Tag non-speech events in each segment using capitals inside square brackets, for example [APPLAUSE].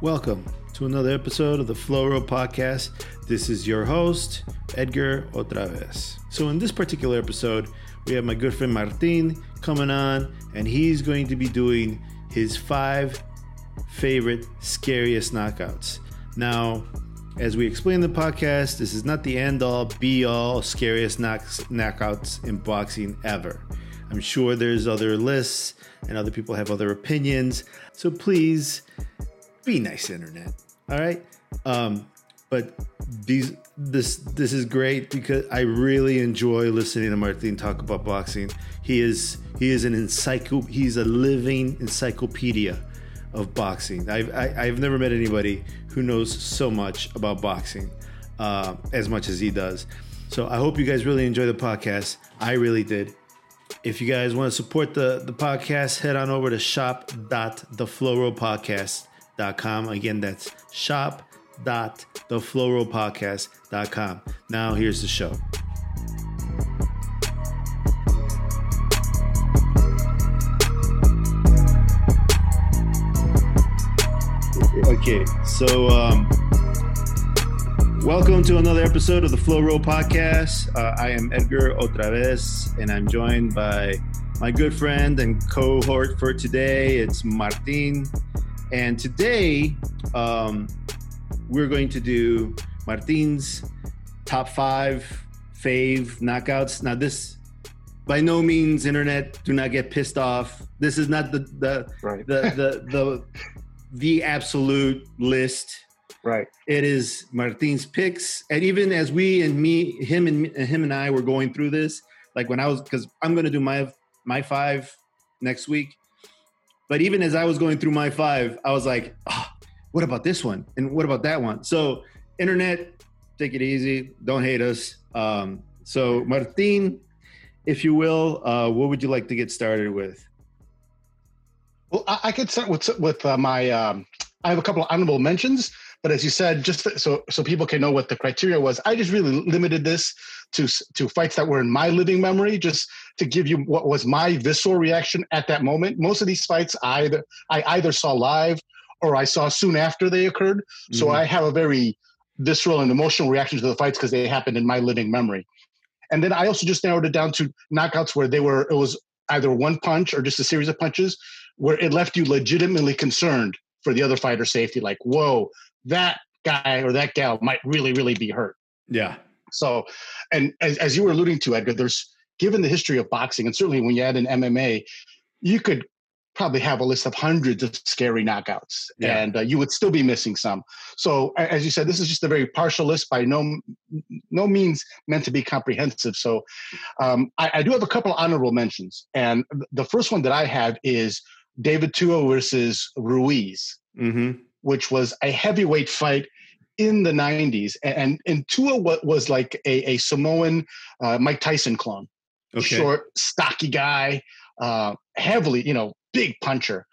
Welcome to another episode of the Flow Road Podcast. This is your host, Edgar Otraves. So, in this particular episode, we have my good friend Martin coming on, and he's going to be doing his five favorite scariest knockouts. Now, as we explain in the podcast, this is not the end all be all scariest knocks, knockouts in boxing ever. I'm sure there's other lists and other people have other opinions. So please be nice, internet. All right. Um, but these this this is great because I really enjoy listening to Martin talk about boxing. He is he is an encycl he's a living encyclopedia of boxing. I've I, have i have never met anybody who knows so much about boxing uh, as much as he does. So I hope you guys really enjoy the podcast. I really did. If you guys want to support the, the podcast, head on over to shop.theflowroadpodcast.com. Again, that's shop.theflowroadpodcast.com. Now, here's the show. Okay, so um, Welcome to another episode of the Flow Road Podcast. Uh, I am Edgar Otraves, and I'm joined by my good friend and cohort for today. It's Martin. And today, um, we're going to do Martin's top five fave knockouts. Now, this by no means, internet, do not get pissed off. This is not the the right. the, the the [LAUGHS] the absolute list Right. It is Martin's picks, and even as we and me, him and him and I were going through this, like when I was, because I'm going to do my my five next week. But even as I was going through my five, I was like, oh, what about this one? And what about that one? So, internet, take it easy. Don't hate us. Um, so, Martin, if you will, uh, what would you like to get started with? Well, I, I could start with with uh, my. Um, I have a couple of honorable mentions. But as you said, just so so people can know what the criteria was, I just really limited this to to fights that were in my living memory, just to give you what was my visceral reaction at that moment. Most of these fights, I either I either saw live or I saw soon after they occurred. So mm-hmm. I have a very visceral and emotional reaction to the fights because they happened in my living memory. And then I also just narrowed it down to knockouts where they were it was either one punch or just a series of punches where it left you legitimately concerned for the other fighter's safety. Like, whoa, that guy or that gal might really, really be hurt. Yeah. So, and as, as you were alluding to, Edgar, there's given the history of boxing, and certainly when you add in MMA, you could probably have a list of hundreds of scary knockouts, yeah. and uh, you would still be missing some. So, as you said, this is just a very partial list, by no no means meant to be comprehensive. So, um, I, I, do have a couple of honorable mentions, and the first one that I have is David Tua versus Ruiz. Mm-hmm which was a heavyweight fight in the 90s. And, and Tua was like a, a Samoan uh, Mike Tyson clone. Okay. Short, stocky guy, uh, heavily, you know, big puncher.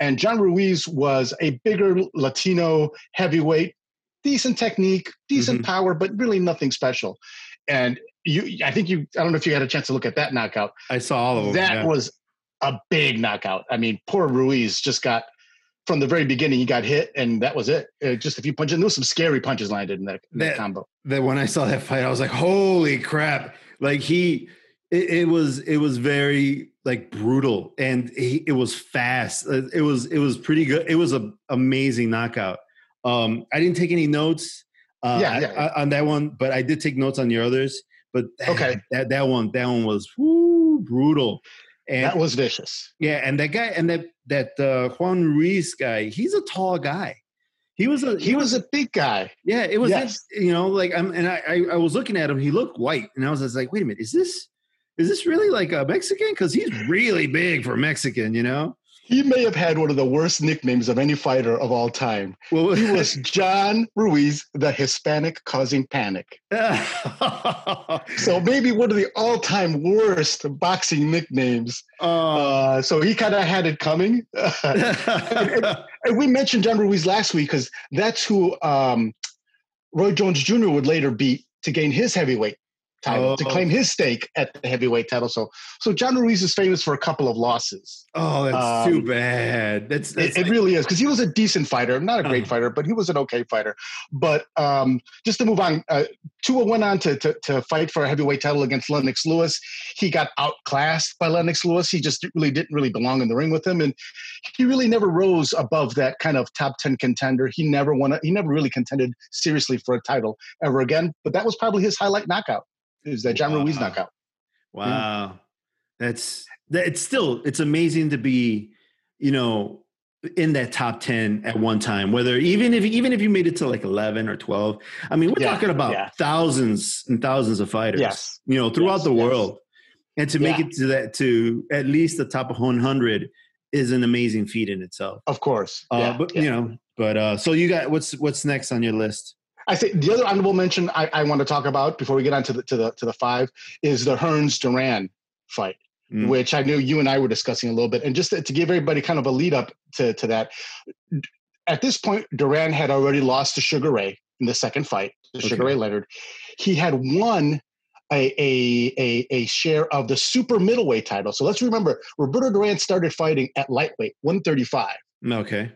And John Ruiz was a bigger Latino heavyweight, decent technique, decent mm-hmm. power, but really nothing special. And you, I think you, I don't know if you had a chance to look at that knockout. I saw all of them. That yeah. was a big knockout. I mean, poor Ruiz just got from the very beginning, he got hit, and that was it. it just a few punches. And there was some scary punches landed in that, in that, that combo. That when I saw that fight, I was like, "Holy crap!" Like he, it, it was, it was very like brutal, and he, it was fast. Uh, it was, it was pretty good. It was an amazing knockout. Um, I didn't take any notes. Uh, yeah, yeah. on that one, but I did take notes on your others. But okay, that that one, that one was whoo, brutal. And, that was vicious. Yeah, and that guy and that that uh, Juan Ruiz guy, he's a tall guy. He was a he, was, was, a big guy. Yeah, it was yes. you know like I'm and I, I, I was looking at him. He looked white, and I was just like, wait a minute, is this is this really like a Mexican? Because he's really big for Mexican, you know. He may have had one of the worst nicknames of any fighter of all time. Well, he was [LAUGHS] John Ruiz, the Hispanic causing panic. [LAUGHS] so maybe one of the all-time worst boxing nicknames. Uh, uh, so he kind of had it coming. [LAUGHS] and, and, and, we mentioned John Ruiz last week because that's who um, Roy Jones Jr. would later beat to gain his heavyweight title oh. to claim his stake at the heavyweight title. So, so John Ruiz is famous for a couple of losses. Oh, that's um, too bad. That's, that's it, like, it, really is because he was a decent fighter, not a great uh, fighter, but he was an okay fighter. But um, just to move on, uh, Tua went on to, to, to fight for a heavyweight title against Lennox Lewis. He got outclassed by Lennox Lewis. He just really didn't really belong in the ring with him, and he really never rose above that kind of top ten contender. He never won. A, he never really contended seriously for a title ever again. But that was probably his highlight knockout is that John wow. Ruiz knockout. Wow. That's that it's still it's amazing to be, you know, in that top 10 at one time whether even if even if you made it to like 11 or 12 i mean we're yeah, talking about yeah. thousands and thousands of fighters yes. you know throughout yes, the world yes. and to make yeah. it to that to at least the top of 100 is an amazing feat in itself of course uh, but you know but uh so you got what's what's next on your list I think the other honorable mention I, I want to talk about before we get on to the to the to the five is the Hearns Duran fight, mm. which I knew you and I were discussing a little bit. And just to, to give everybody kind of a lead up to, to that, at this point, Duran had already lost to Sugar Ray in the second fight, to okay. Sugar Ray Leonard. He had won a, a, a, a, share of the super middleweight title. So let's remember, Roberto Duran started fighting at lightweight, 135. Okay.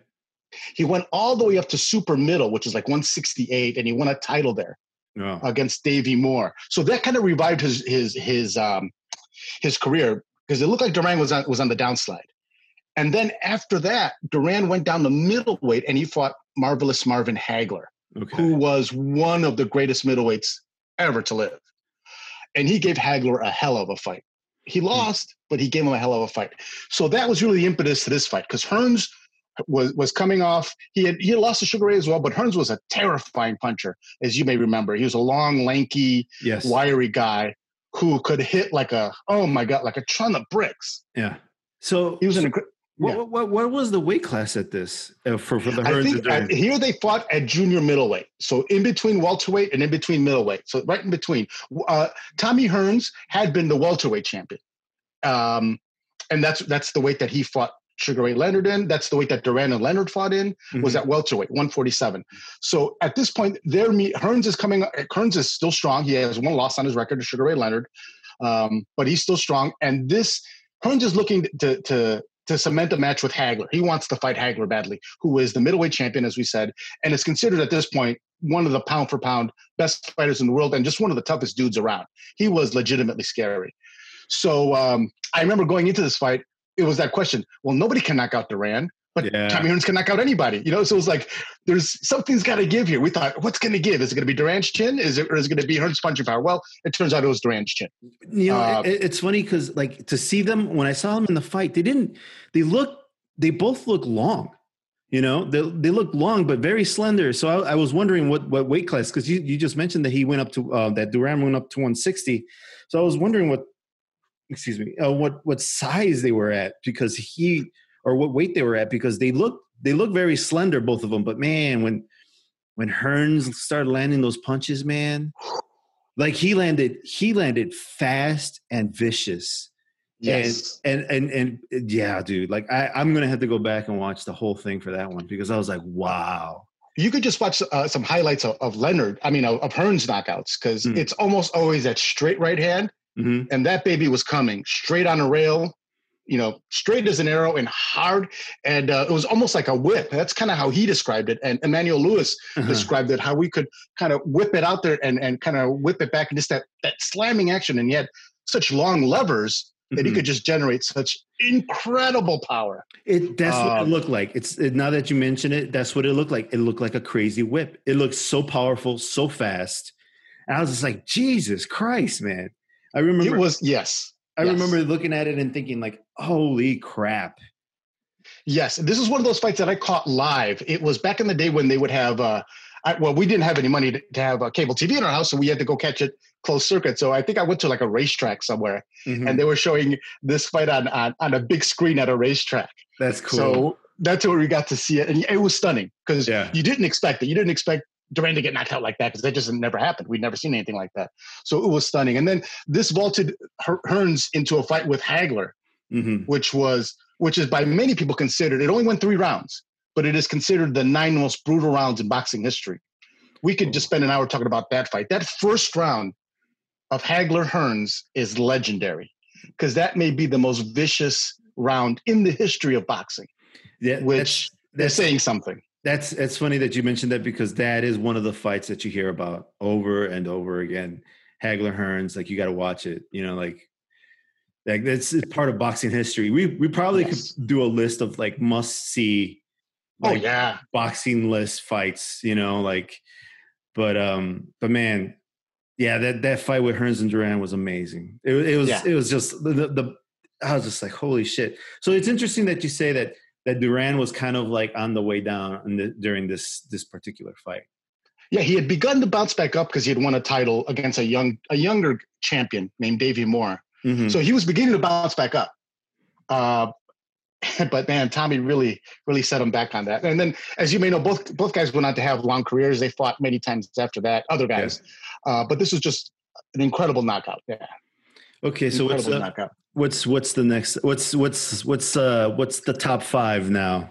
He went all the way up to super middle, which is like 168, and he won a title there oh. against Davey Moore. So that kind of revived his his his um his career because it looked like Duran was on was on the downslide. And then after that, Duran went down the middleweight and he fought marvelous Marvin Hagler, okay. who was one of the greatest middleweights ever to live. And he gave Hagler a hell of a fight. He hmm. lost, but he gave him a hell of a fight. So that was really the impetus to this fight because Hearns was was coming off. He had he had lost to Sugar Ray as well, but Hearns was a terrifying puncher, as you may remember. He was a long, lanky, yes. wiry guy who could hit like a oh my god, like a ton of bricks. Yeah. So he was so, in a. What, yeah. what, what was the weight class at this uh, for, for the Hearns? I think at, here they fought at junior middleweight, so in between welterweight and in between middleweight, so right in between. Uh, Tommy Hearns had been the welterweight champion, um, and that's that's the weight that he fought Sugar Ray Leonard in. That's the weight that Duran and Leonard fought in. Mm-hmm. Was at welterweight, 147. So at this point, their meet Hearns is coming. Hearns is still strong. He has one loss on his record to Sugar Ray Leonard, um, but he's still strong. And this Hearns is looking to to to cement a match with Hagler. He wants to fight Hagler badly, who is the middleweight champion, as we said, and is considered at this point one of the pound for pound best fighters in the world and just one of the toughest dudes around. He was legitimately scary. So um, I remember going into this fight, it was that question. Well, nobody can knock out Duran, but yeah. Tommy Hearns can knock out anybody. You know, so it was like there's something's got to give here. We thought, what's going to give? Is it going to be Duran's chin? Is it or is it going to be Hearns punching power? Well, it turns out it was Duran's chin. You know, uh, it, it's funny because like to see them when I saw them in the fight, they didn't. They look. They both look long. You know, they they look long but very slender. So I, I was wondering what what weight class because you you just mentioned that he went up to uh, that Duran went up to 160. So I was wondering what excuse me, uh, what what size they were at because he or what weight they were at because they look they look very slender both of them. But man, when when Hearns started landing those punches, man, like he landed he landed fast and vicious. Yes. And, and and and yeah, dude. Like I, I'm gonna have to go back and watch the whole thing for that one because I was like, wow. You could just watch uh, some highlights of, of Leonard. I mean, of, of Hearns knockouts because mm. it's almost always that straight right hand Mm-hmm. And that baby was coming straight on a rail, you know, straight as an arrow and hard. And uh, it was almost like a whip. That's kind of how he described it. And Emmanuel Lewis uh-huh. described it, how we could kind of whip it out there and, and kind of whip it back and just that, that slamming action. And yet such long levers that mm-hmm. he could just generate such incredible power. It that's um, what it um, looked like. It's it, now that you mention it, that's what it looked like. It looked like a crazy whip. It looked so powerful, so fast. And I was just like, Jesus Christ, man. I remember it was yes. I yes. remember looking at it and thinking like, "Holy crap!" Yes, this is one of those fights that I caught live. It was back in the day when they would have. Uh, I, well, we didn't have any money to, to have a cable TV in our house, so we had to go catch it closed circuit. So I think I went to like a racetrack somewhere, mm-hmm. and they were showing this fight on, on on a big screen at a racetrack. That's cool. So that's where we got to see it, and it was stunning because yeah. you didn't expect it. You didn't expect Duran to get knocked out like that because that just never happened. We'd never seen anything like that. So it was stunning. And then this vaulted Hearns into a fight with Hagler, mm-hmm. which was which is by many people considered. It only went three rounds, but it is considered the nine most brutal rounds in boxing history. We could just spend an hour talking about that fight. That first round of Hagler Hearns is legendary because that may be the most vicious round in the history of boxing. Yeah, which they're saying something. That's it's funny that you mentioned that because that is one of the fights that you hear about over and over again. Hagler Hearns, like you got to watch it. You know, like like that's part of boxing history. We we probably yes. could do a list of like must see. Oh, like, oh yeah, boxing list fights. You know, like, but um, but man, yeah, that that fight with Hearns and Duran was amazing. It, it was yeah. it was just the, the, the I was just like holy shit. So it's interesting that you say that that Duran was kind of like on the way down the, during this this particular fight. Yeah, he had begun to bounce back up because he had won a title against a young a younger champion named Davey Moore. Mm-hmm. So he was beginning to bounce back up. Uh, [LAUGHS] but man, Tommy really, really set him back on that. And then, as you may know, both both guys went on to have long careers. They fought many times after that. Other guys, yeah. uh, but this was just an incredible knockout. Yeah. Okay, so what's uh, knockout. What's what's the next? What's what's what's uh what's the top five now?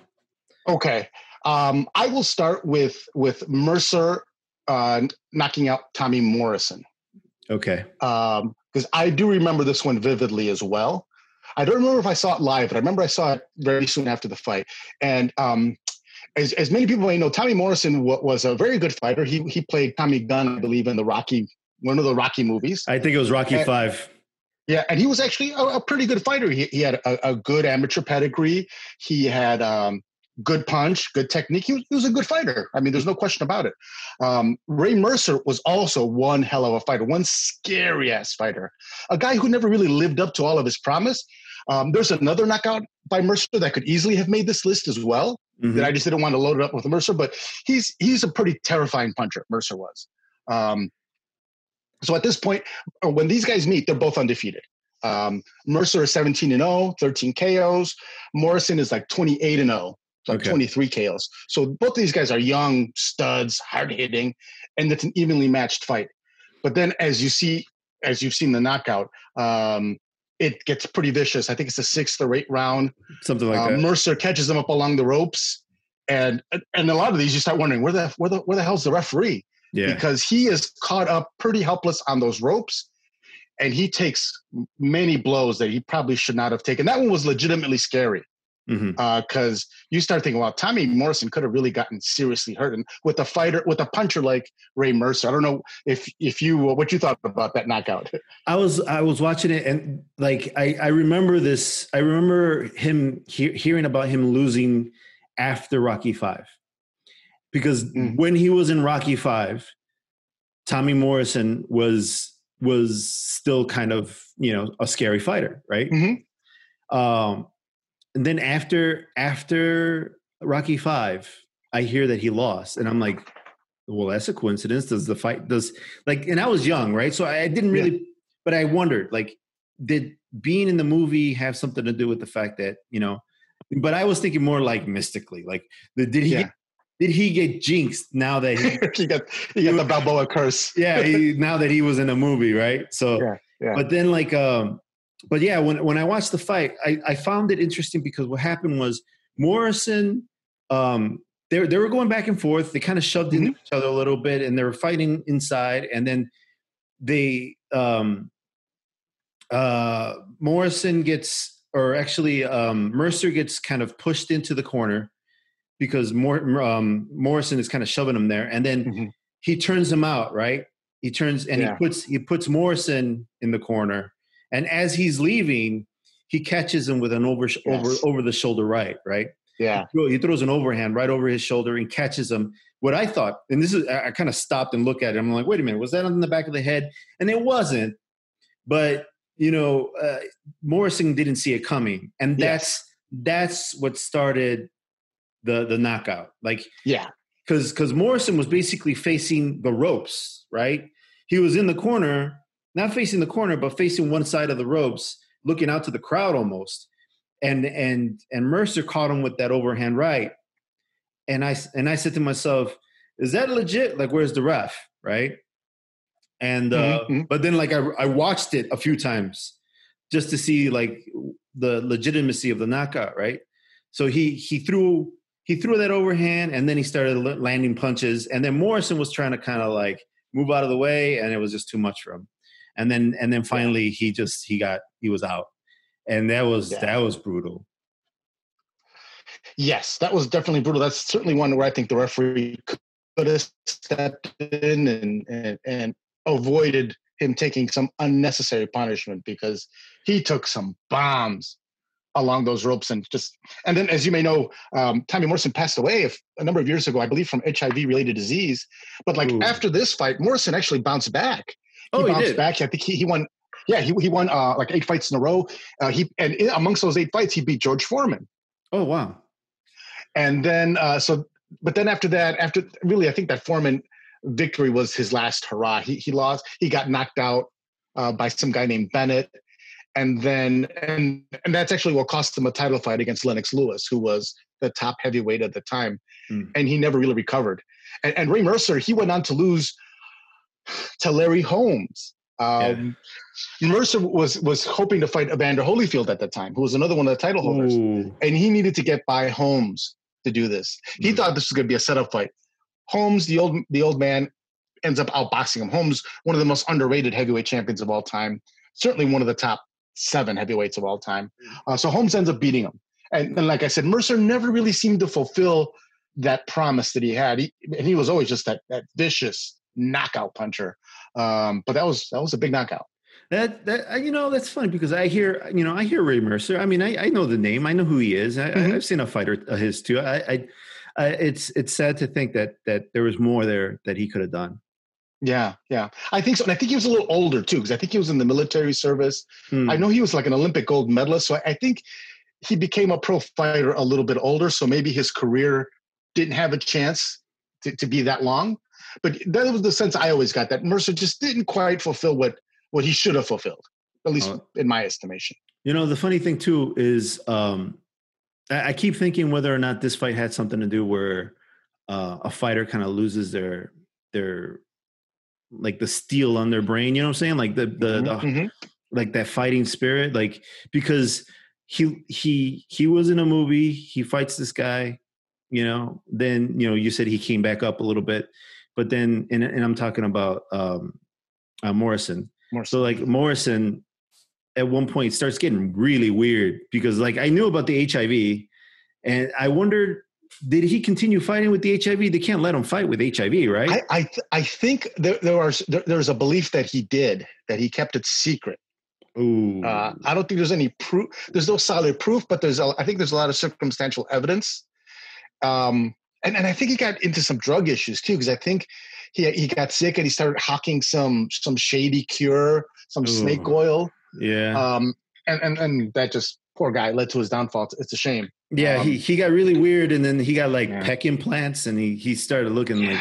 Okay, um, I will start with with Mercer uh, knocking out Tommy Morrison. Okay. Um, because I do remember this one vividly as well. I don't remember if I saw it live, but I remember I saw it very soon after the fight. And um, as, as many people may know, Tommy Morrison w- was a very good fighter. He he played Tommy Gunn, I believe, in the Rocky one of the Rocky movies. I think it was Rocky and, Five. Yeah, and he was actually a, a pretty good fighter. He, he had a, a, good amateur pedigree. He had um, good punch, good technique. He was, he was, a good fighter. I mean, there's no question about it. Um, Ray Mercer was also one hell of a fighter, one scary ass fighter, a guy who never really lived up to all of his promise. Um, there's another knockout by Mercer that could easily have made this list as well. Mm-hmm. That I just didn't want to load it up with Mercer, but he's he's a pretty terrifying puncher. Mercer was. Um, so at this point, uh, when these guys meet, they're both undefeated. Um, Mercer is 17 and 0, 13 KOs. Morrison is like 28 and 0, like okay. 23 KOs. So both these guys are young studs, hard hitting, and it's an evenly matched fight. But then, as you see, as you've seen the knockout, um, it gets pretty vicious. I think it's the sixth or eighth round. Something like uh, that. Mercer catches them up along the ropes, and and a lot of these you start wondering where the where the where the hell's the referee? Yeah. Because he is caught up pretty helpless on those ropes, and he takes many blows that he probably should not have taken. That one was legitimately scary because mm-hmm. uh, you start thinking, well, Tommy Morrison could have really gotten seriously hurt, and with a fighter, with a puncher like Ray Mercer, I don't know if if you what you thought about that knockout. [LAUGHS] I was I was watching it, and like I I remember this. I remember him he- hearing about him losing after Rocky Five, because mm-hmm. when he was in Rocky Five, Tommy Morrison was was still kind of you know a scary fighter, right? Mm-hmm. Um, and then after after Rocky Five, I hear that he lost, and I'm like, well, that's a coincidence. Does the fight does like? And I was young, right? So I didn't really, yeah. but I wondered, like, did being in the movie have something to do with the fact that you know? But I was thinking more like mystically, like, did he? Yeah. Did he get jinxed now that he, [LAUGHS] he got he got the [LAUGHS] Balboa curse? yeah, he, now that he was in a movie, right? So, yeah, yeah. but then like um, but yeah, when when I watched the fight, I, I found it interesting because what happened was Morrison, um, they they were going back and forth. They kind of shoved mm-hmm. into each other a little bit, and they were fighting inside. And then they um, uh, Morrison gets, or actually um, Mercer gets kind of pushed into the corner because Mor- um, Morrison is kind of shoving him there, and then mm-hmm. he turns him out. Right, he turns and yeah. he puts he puts Morrison in the corner and as he's leaving, he catches him with an over yes. over over the shoulder right, right? Yeah. He throws an overhand right over his shoulder and catches him. What I thought, and this is, I kind of stopped and looked at it. I'm like, wait a minute, was that on the back of the head? And it wasn't. But you know, uh, Morrison didn't see it coming, and that's yes. that's what started the the knockout. Like, yeah, because because Morrison was basically facing the ropes, right? He was in the corner not facing the corner, but facing one side of the ropes, looking out to the crowd almost. And and and Mercer caught him with that overhand right. And I and I said to myself, is that legit? Like, where's the ref? Right. And uh, mm-hmm. but then like I, I watched it a few times just to see like the legitimacy of the knockout, right? So he he threw he threw that overhand and then he started landing punches and then Morrison was trying to kind of like move out of the way and it was just too much for him and then and then finally he just he got he was out, and that was Yeah. that was brutal. Yes, that was definitely brutal. That's certainly one where I think the referee could have stepped in and and, and avoided him taking some unnecessary punishment because he took some bombs along those ropes and just and then as you may know um, tommy morrison passed away a, a number of years ago i believe from hiv related disease. But like Ooh. after this fight morrison actually bounced back. Oh, he bounced did. back. I think he, he won yeah he, he won uh, like eight fights in a row. Uh, he and in, amongst those eight fights he beat george foreman. Oh wow. and then uh, so but then after that after really i think that foreman victory was his last hurrah. He, he lost he got knocked out uh, by some guy named bennett and then and and that's actually what cost him a title fight against lennox lewis who was the top heavyweight at the time Hmm. and he never really recovered and, and ray mercer he went on to lose to larry holmes um, mercer was was hoping to fight evander holyfield at that time who was another one of the title holders Ooh. and he needed to get by Holmes to do this. He Mhm. thought this was going to be a setup fight. Holmes, the old the old man, ends up outboxing him. Holmes, one of the most underrated heavyweight champions of all time, certainly one of the top seven heavyweights of all time. Uh, so Holmes ends up beating him, and, and like I said, Mercer never really seemed to fulfill that promise that he had. He, and he was always just that that vicious knockout puncher. Um, but that was that was a big knockout. That that uh, you know that's funny because I hear you know I hear Ray Mercer. I mean I, I know the name. I know who he is. I, Mhm. I've seen a fighter of his too. I, I, I it's it's sad to think that that there was more there that he could have done. Yeah, yeah, I think so. And I think he was a little older too, because I think he was in the military service. Hmm. I know he was like an Olympic gold medalist, so I- think he became a pro fighter a little bit older. So maybe his career didn't have a chance to, to be that long. But that was the sense I always got that Mercer just didn't quite fulfill what what he should have fulfilled, at least Oh. in my estimation. You know the funny thing too is um, I, I keep thinking whether or not this fight had something to do where uh, a fighter kind of loses their their like the steel on their brain. You know what I'm saying? Like the the, the Mhm. like that fighting spirit like because he he he was in a movie he fights this guy you know then you know you said he came back up a little bit but then and, and i'm talking about um uh, morrison Mercer. so like morrison at one point starts getting really weird because like i knew about the hiv and i wondered did he continue fighting with the hiv they can't let him fight with hiv right I I, th- I think there there are there, there's a belief that he did that he kept it secret. Ooh. Uh, I don't think there's any proof. There's no solid proof, but there's a, I think there's a lot of circumstantial evidence. Um, and, and I think he got into some drug issues too, because I think he he got sick and he started hawking some some shady cure, some snake oil. yeah Um, and, and and that just poor guy led to his downfall. It's a shame. Yeah, Um, he, he got really weird, and then he got like Yeah. peck implants, and he he started looking like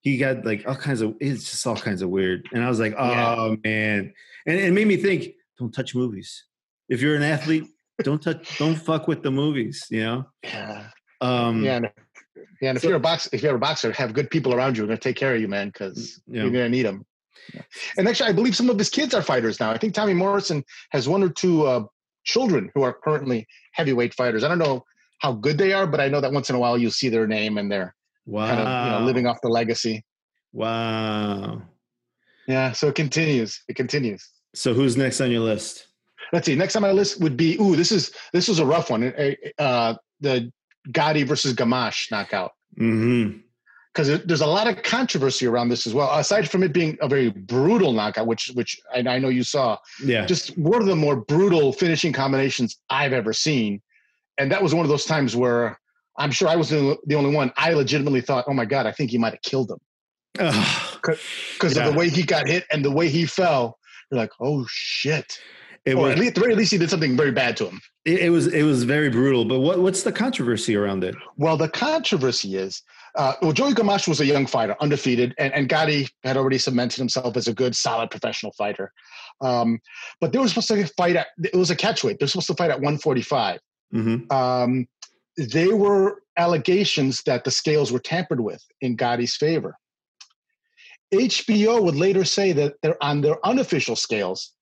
he got like all kinds of it's just all kinds of weird. And I was like, oh Yeah. man, and it made me think: don't touch movies. If you're an athlete, don't touch, don't fuck with the movies. You know. Yeah, Um, yeah, and, yeah. And if so- you're a box, if you're a boxer, have good people around you are gonna take care of you, man, because Yeah. you're gonna need them. And actually, I believe some of his kids are fighters now. I think Tommy Morrison has one or two uh, children who are currently heavyweight fighters. I don't know how good they are, but I know that once in a while you'll see their name and they're Wow. kind of you know living off the legacy. Wow. Yeah, so it continues. It continues. So who's next on your list? Let's see. Next on my list would be ooh, this is this was a rough one. Uh, the Gatti versus Gamache knockout. Mm-hmm. Because there's a lot of controversy around this as well. Aside from it being a very brutal knockout, which which I, I know you saw, Yeah. just one of the more brutal finishing combinations I've ever seen, and that was one of those times where I'm sure I was the only one. I legitimately thought, oh my god, I think he might have killed him because Yeah. of the way he got hit and the way he fell. You're like, oh shit. it or was at, least, at the very least, he did something very bad to him. it, it was it was very brutal. But what what's the controversy around it? Well, the controversy is, uh, well, Joey Gamache was a young fighter, undefeated, and, and Gatti had already cemented himself as a good, solid professional fighter. Um, but they were supposed to fight at, it was a catchweight. They're supposed to fight at 145. Mm-hmm. Um, they were allegations that the scales were tampered with in Gatti's favor. HBO would later say that they're on their unofficial scales.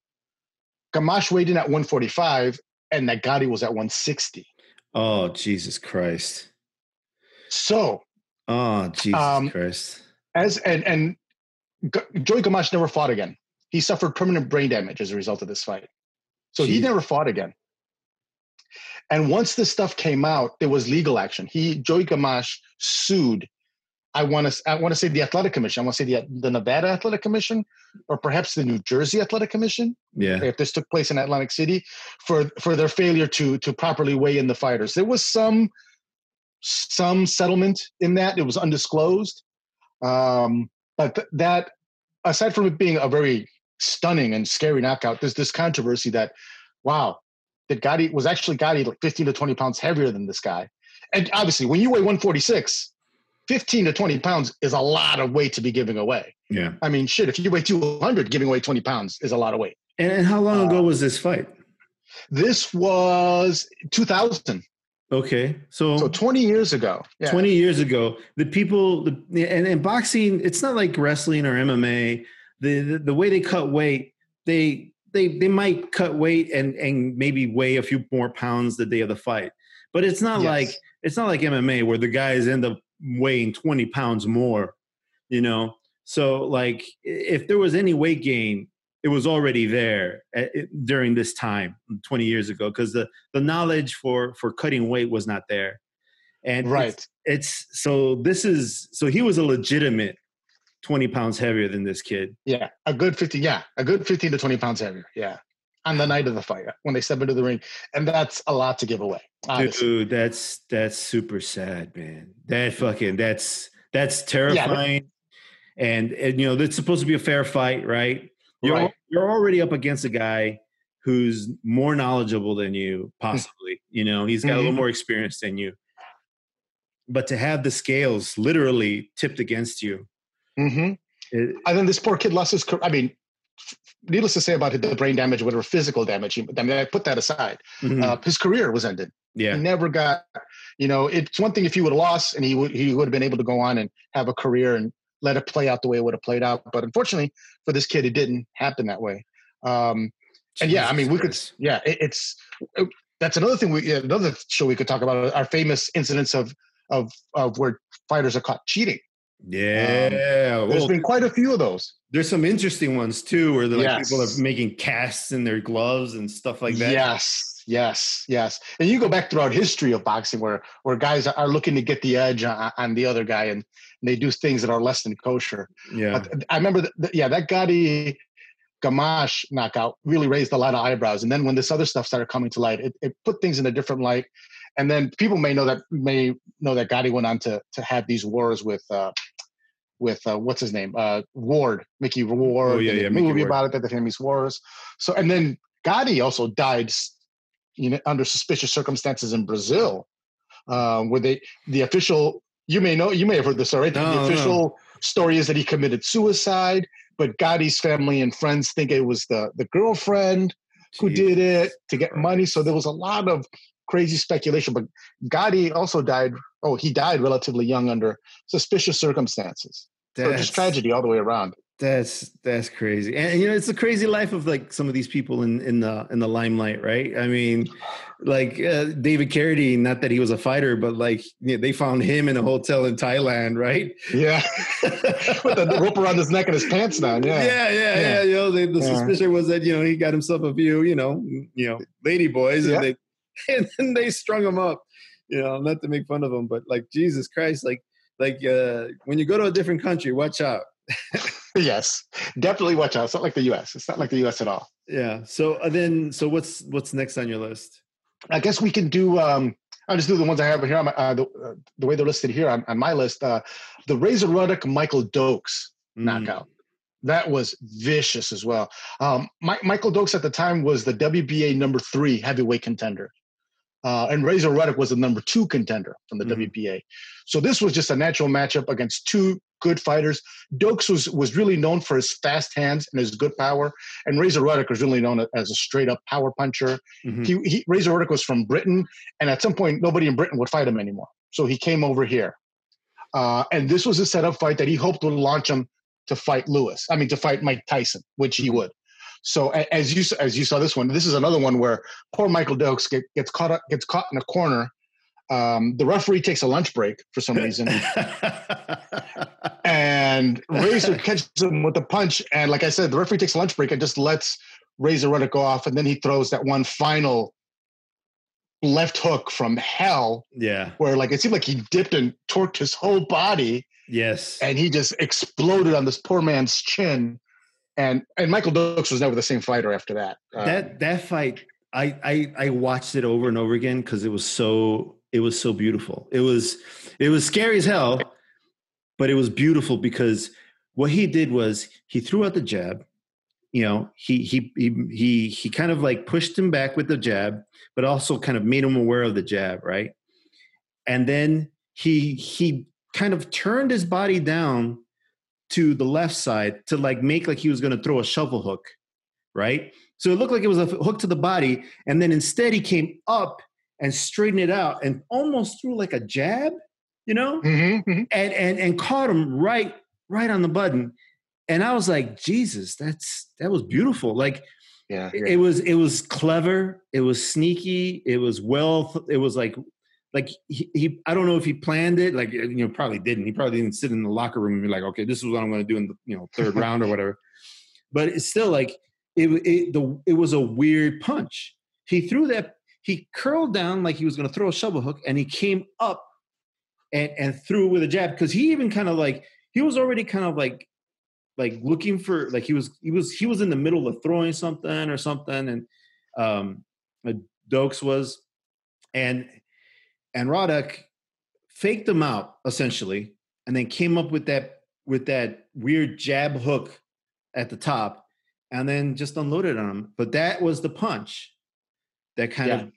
Gamache weighed in at 145 and that Gatti was at 160. Oh Jesus Christ! So Oh Jesus Um, Christ! as and and G- Joey Gamache never fought again. He suffered permanent brain damage as a result of this fight. So he never fought again. And once this stuff came out, there was legal action. He Joey Gamache sued. I want to I want to say the Athletic Commission. I want to say the the Nevada Athletic Commission, or perhaps the New Jersey Athletic Commission, Yeah. if this took place in Atlantic City, for for their failure to to properly weigh in the fighters. There was some some settlement in that. It was undisclosed, um, but th- that aside from it being a very stunning and scary knockout, there's this controversy that, wow, that Gatti was actually Gatti like 15 to 20 pounds heavier than this guy. And obviously, when you weigh 146, 15 to 20 pounds is a lot of weight to be giving away. Yeah. I mean, shit, if you weigh 200, giving away 20 pounds is a lot of weight. And, how long Uh, ago was this fight? This was 2000, Okay. So, so 20 years ago. Yeah. 20 years ago, the people, the, and in boxing, it's not like wrestling or MMA. The, the, the way they cut weight, they, they, they might cut weight and, and maybe weigh a few more pounds the day of the fight. But it's not Yes. like, it's not like MMA where the guys end up weighing 20 pounds more, you know? So like if there was any weight gain, it was already there at, it- during this time 20 years ago because the, the knowledge for for cutting weight was not there and Right. it's, so this is so he was a legitimate 20 pounds heavier than this kid Yeah. A good 15. Yeah. A good 15 to 20 pounds heavier. Yeah. On the night of the fight when they step into the ring. And that's a lot to give away. Obviously. dude that's that's super sad man that fucking that's that's terrifying and and you know that's supposed to be a fair fight right you're Right. you're already up against a guy who's more knowledgeable than you possibly you know he's got a little Mhm. more experience than you but to have the scales literally tipped against you hmm it, And then this poor kid lost his career. I mean, needless to say about the brain damage, whatever physical damage, he- I mean, I put that aside. mhm, Uh, his career was ended. yeah He never got, you know, it's one thing if he would have lost and he would he would have been able to go on and have a career and let it play out the way it would have played out. But unfortunately for this kid, it didn't happen that way. Um, and yeah, I mean, we could, yeah, it, it's it- that's another thing. We yeah, another show we could talk about our famous incidents of of of where fighters are caught cheating. yeah There's well, been quite a few of those. There's some interesting ones too, where like people are making casts in their gloves and stuff like that. Yes, yes, yes. And you go back throughout history of boxing where where guys are looking to get the edge on, on the other guy, and they do things that are less than kosher. yeah, But I remember, that, yeah, that Gatti Gamache knockout really raised a lot of eyebrows. And then when this other stuff started coming to light, it, it put things in a different light. And then people may know that may know that Gatti went on to to have these wars with. Uh, with uh, what's his name, uh, Ward, Mickey Ward, Oh, yeah, and yeah, Mickey movie Ward. about it, that the famous wars. So, and then Gatti also died, you know, under suspicious circumstances in Brazil, um, where they the official. You may know, you may have heard this already. No, the no. official story is that he committed suicide, but Gatti's family and friends think it was the the girlfriend who did it to get money. So there was a lot of crazy speculation. But Gatti also died. Oh, he died relatively young under suspicious circumstances. So just tragedy all the way around. That's that's crazy, and, and, you know it's a crazy life of like some of these people in in the in the limelight, right? I mean, like uh, David Carradine. Not that he was a fighter, but like you know, they found him in a hotel in Thailand, right? Yeah, [LAUGHS] with the rope around his neck and his pants down. Yeah, yeah, yeah, yeah. You know, the, the Yeah. suspicion was that you know he got himself a few, you know, you know, lady boys, Yeah. and they [LAUGHS] and then they strung him up. You know, not to make fun of him, but like Jesus Christ, like like uh, when you go to a different country, watch out. [LAUGHS] yes, definitely watch out. It's not like the U.S. It's not like the U.S. at all. Yeah. So uh, then, so what's what's next on your list? I guess we can do. Um, I'll just do the ones I have here. On my, uh, the, uh, the way they're listed here on, on my list. Uh, the Razor Ruddock Michael Dokes Mm. knockout. That was vicious as well. Um, Mi- Michael Dokes at the time was the WBA number three heavyweight contender. Uh, and Razor Ruddock was the number two contender from the Mhm. WBA. So this was just a natural matchup against two good fighters. Dokes was was really known for his fast hands and his good power, and Razor Ruddock was really known as a straight up power puncher. Mhm. He, he Razor Ruddock was from Britain, and at some point nobody in Britain would fight him anymore. So he came over here, uh, and this was a setup fight that he hoped would launch him to fight Lewis. I mean, to fight Mike Tyson, which he would. So as you as you saw this one, this is another one where poor Michael Dokes get, gets caught up, gets caught in a corner. Um, the referee takes a lunch break for some reason, [LAUGHS] and [LAUGHS] Razor catches him with a punch. And like I said, the referee takes a lunch break and just lets Razor run Ruddock go off, and then he throws that one final left hook from hell. Yeah. Where like it seemed like he dipped and torqued his whole body. Yes. And he just exploded on this poor man's chin. And and Michael Dokes was never the same fighter after that. Uh, that that fight, I I I watched it over and over again because it was so it was so beautiful. It was it was scary as hell, but it was beautiful because what he did was he threw out the jab. You know, he he he he he kind of like pushed him back with the jab, but also kind of made him aware of the jab, right? And then he he kind of turned his body down to the left side to like make like he was going to throw a shovel hook, right? So it looked like it was a hook to the body, and then instead he came up and straightened it out and almost threw like a jab, you know, mm-hmm, mm-hmm. and and and caught him right right on the button. And I was like, Jesus, that's that was beautiful. Like, yeah, yeah. it was it was clever, it was sneaky, it was well, it was like like he, he, I don't know if he planned it. Like you know, probably didn't. He probably didn't sit in the locker room and be like, okay, this is what I'm going to do in the you know third [LAUGHS] round or whatever. But it's still like it. It the it was a weird punch. He threw that. He curled down like he was going to throw a shovel hook, and he came up and and threw it with a jab because he even kind of like he was already kind of like like looking for like he was he was he was in the middle of throwing something or something and um Dokes was and and Ruddock faked them out essentially, and then came up with that with that weird jab hook at the top, and then just unloaded on him. But that was the punch that kind yeah. of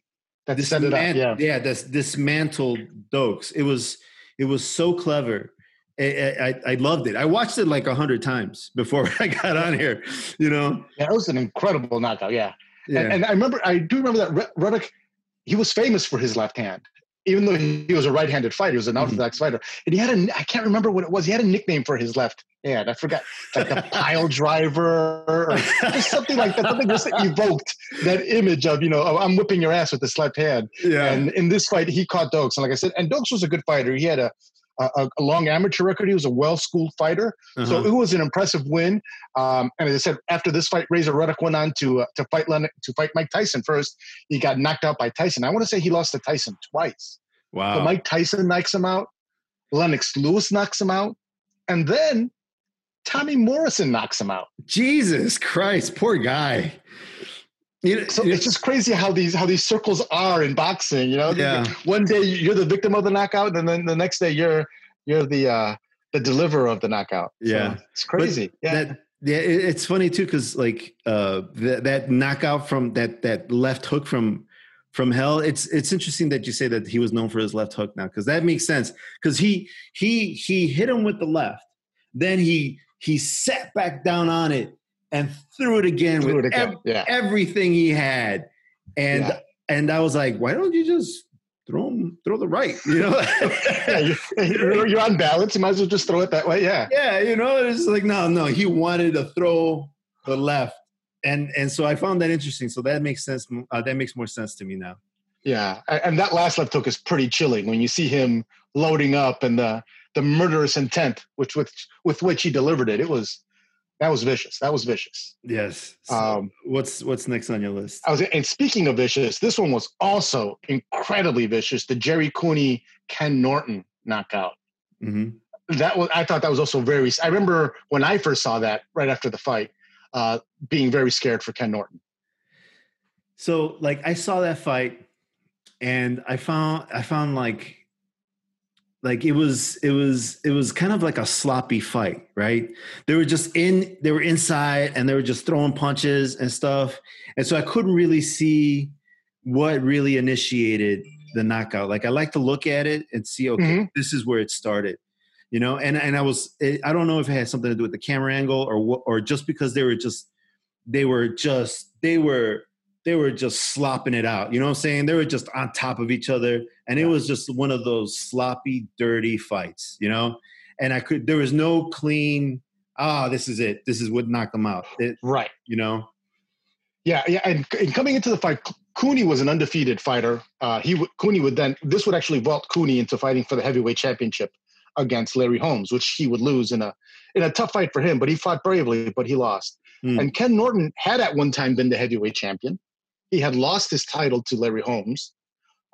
that set it up. Yeah, yeah, that's dismantled Dokes. It was it was so clever. I, I, I loved it. I watched it like a hundred times before [LAUGHS] I got on here. You know, yeah, it was an incredible knockout. Yeah, yeah. And, and I remember, I do remember that Ruddock. He was famous for his left hand even though he was a right-handed fighter, he was an orthodox mm-hmm. fighter, and he had a I can't remember what it was. He had a nickname for his left hand. I forgot, like a [LAUGHS] pile driver or something like that. Something just evoked that image of you know oh, I'm whipping your ass with this left hand. Yeah. And in this fight, he caught Dokes, and like I said, and Dokes was a good fighter. He had a a, a, long amateur record. He was a well-schooled fighter, uh-huh. so it was an impressive win. Um, and as I said, after this fight, Razor Ruddock went on to uh, to fight Len- to fight Mike Tyson first. He got knocked out by Tyson. I want to say he lost to Tyson twice. Wow. So Mike Tyson knocks him out. Lennox Lewis knocks him out, and then Tommy Morrison knocks him out. Jesus Christ, poor guy. You know, so it's just crazy how these how these circles are in boxing. You know, yeah. one day you're the victim of the knockout, and then the next day you're you're the uh, the deliverer of the knockout. Yeah, so it's crazy. But yeah. That, yeah, it's funny too because like uh, that that knockout from that that left hook from from hell. It's it's interesting that you say that he was known for his left hook now because that makes sense because he he he hit him with the left, then he he sat back down on it and threw it again threw with it again. Ev- yeah. everything he had. And yeah. and I was like, why don't you just throw him, throw the right? You know, [LAUGHS] yeah, you're, you're, on balance. You might as well just throw it that way. Yeah. Yeah. You know, it's like no, no. He wanted to throw the left, and and so I found that interesting. So that makes sense. Uh, that makes more sense to me now. Yeah, and that last left hook is pretty chilling when you see him loading up and the the murderous intent which with with which he delivered it. It was that was vicious. That was vicious. Yes. So um, what's what's next on your list? I was and speaking of vicious, this one was also incredibly vicious. The Jerry Cooney Ken Norton knockout. Mm-hmm. That was I thought that was also very. I remember when I first saw that right after the fight, uh, being very scared for Ken Norton. So like I saw that fight, and I found I found like like it was it was it was kind of like a sloppy fight right they were just in they were inside and they were just throwing punches and stuff and so i couldn't really see what really initiated the knockout like i like to look at it and see okay mm-hmm. this is where it started you know and and i was it, i don't know if it had something to do with the camera angle or or just because they were just they were just they were they were just slopping it out. You know what I'm saying? They were just on top of each other. And it was just one of those sloppy, dirty fights, you know? And I could, there was no clean, ah, oh, this is it. This is what knocked them out. It, right. You know? Yeah. Yeah. And, and coming into the fight, Cooney was an undefeated fighter. Uh, he Cooney would then, this would actually vault Cooney into fighting for the heavyweight championship against Larry Holmes, which he would lose in a in a tough fight for him. But he fought bravely, but he lost. Mm. And Ken Norton had at one time been the heavyweight champion. He had lost his title to Larry Holmes,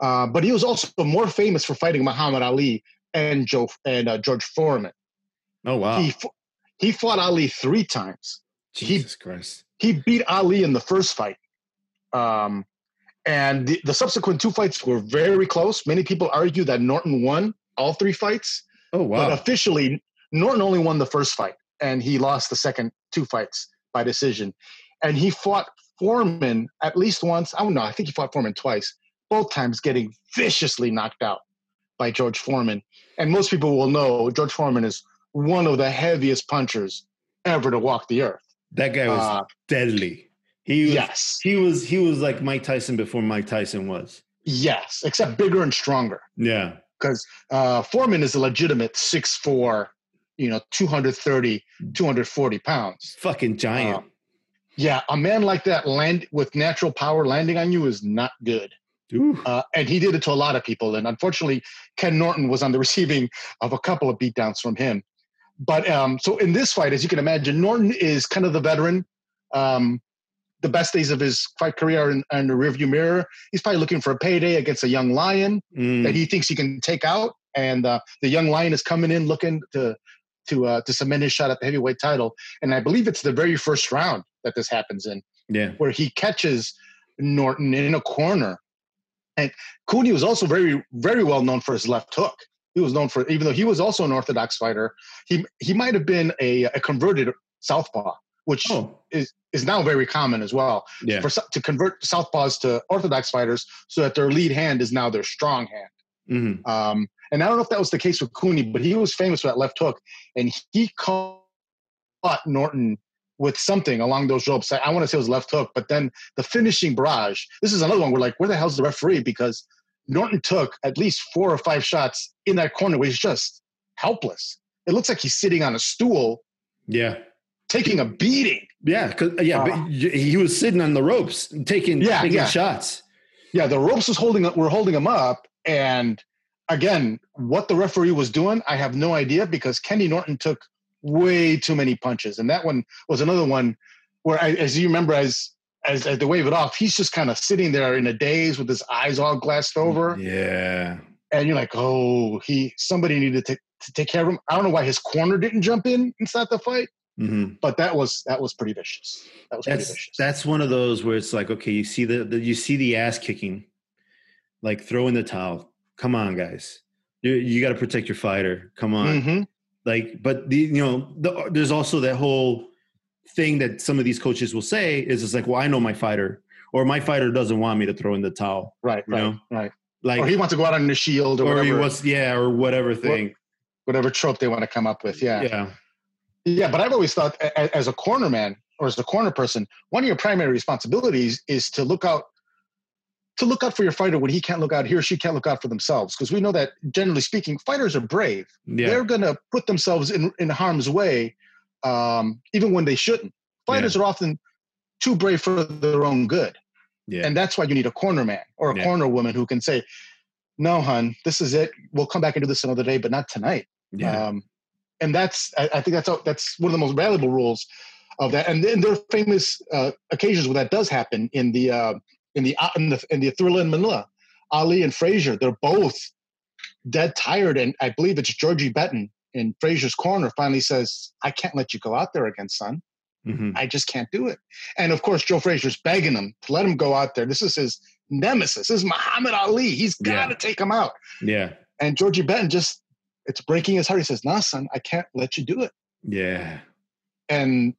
uh, but he was also more famous for fighting Muhammad Ali and Joe and uh, George Foreman. Oh wow! He he fought Ali three times. Jesus he, Christ! He beat Ali in the first fight. Um, and the, the, subsequent two fights were very close. Many people argue that Norton won all three fights. Oh wow! But officially, Norton only won the first fight, and he lost the second two fights by decision. And he fought Foreman at least once. I don't know. I think he fought Foreman twice. Both times getting viciously knocked out by George Foreman. And most people will know George Foreman is one of the heaviest punchers ever to walk the earth. That guy was uh, deadly. He was, yes, he was he was like Mike Tyson before Mike Tyson was. Yes, except bigger and stronger. Yeah, because uh, Foreman is a legitimate six four, you know, 230, 240 pounds. Fucking giant. Uh, yeah, a man like that land with natural power landing on you is not good. Uh, and he did it to a lot of people. And unfortunately, Ken Norton was on the [LAUGHS] receiving of a couple of beatdowns from him. But um, so in this fight, as you can imagine, Norton is kind of the veteran. Um, the best days of his fight career are in, in, the rearview mirror. He's probably looking for a payday against a young lion mm. that he thinks he can take out, and uh, the young lion is coming in looking to to uh, to cement his shot at the heavyweight title. And I believe it's the very first round that this happens in, yeah, where he catches Norton in a corner. And Cooney was also very very well known for his left hook. He was known for even though he was also an orthodox fighter, he he might have been a, a converted southpaw which oh. is is now very common as well. Yeah. For to convert southpaws to orthodox fighters, so that their lead hand is now their strong hand. Mm-hmm. Um, and I don't know if that was the case with Cooney, but he was famous for that left hook, and he caught Norton with something along those ropes. I, I want to say it was left hook, but then the finishing barrage. This is another one. We're like, where the hell's the referee? Because Norton took at least four or five shots in that corner where he's just helpless. It looks like he's sitting on a stool. Yeah taking a beating. Yeah, cause, yeah, uh, but he was sitting on the ropes, taking yeah, taking yeah. shots. Yeah, the ropes was holding up. We're holding him up, and again, what the referee was doing, I have no idea because Kenny Norton took way too many punches, and that one was another one where, I, as you remember, as as, as they wave it off, he's just kind of sitting there in a daze with his eyes all glassed over. Yeah, and you're like, oh, he somebody needed to, to take care of him. I don't know why his corner didn't jump in and start the fight. Mm-hmm. But that was that was pretty vicious. That was that's, pretty vicious. That's one of those where it's like, okay, you see the, the you see the ass kicking, like throw in the towel. Come on, guys, you you got to protect your fighter. Come on, mm-hmm. Like, but the you know the, there's also that whole thing that some of these coaches will say is it's like, well, I know my fighter, or my fighter doesn't want me to throw in the towel. Right, right, know? right. Like, or he wants to go out on the shield, or, or whatever. he was, yeah, or whatever thing, whatever trope they want to come up with. Yeah, yeah. Yeah, but I've always thought as a corner man or as a corner person, one of your primary responsibilities is to look out to look out for your fighter when he can't look out, he or she can't look out for themselves. Because we know that generally speaking, fighters are brave. Yeah. They're gonna put themselves in, in harm's way, um, even when they shouldn't. Fighters yeah. are often too brave for their own good. Yeah. And that's why you need a corner man or a yeah. corner woman who can say, No, hun, this is it. We'll come back and do this another day, but not tonight. Yeah. Um, and that's I, I think that's that's one of the most valuable rules of that. And then there are famous uh, occasions where that does happen in the uh, in the in the in the Thrilla in Manila. Ali and Frazier, they're both dead tired, and I believe it's Georgie Benton in Frazier's corner finally says, "I can't let you go out there again, son. Mm-hmm. I just can't do it." And of course, Joe Frazier's begging him to let him go out there. This is his nemesis. This is Muhammad Ali. He's got to yeah. take him out. Yeah. And Georgie Benton just it's breaking his heart. He says, "Nah, son, I can't let you do it." Yeah, and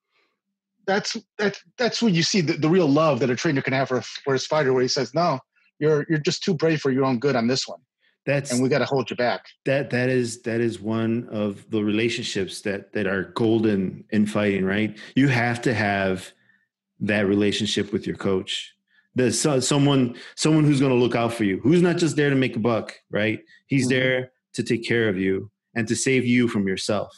that's that's that's when you see the, the real love that a trainer can have for, for his fighter, where he says, "No, you're you're just too brave for your own good on this one." That's and we got to hold you back. That that is that is one of the relationships that that are golden in fighting. Right, you have to have that relationship with your coach. There's someone someone who's going to look out for you, who's not just there to make a buck. Right, he's mm-hmm. there to take care of you and to save you from yourself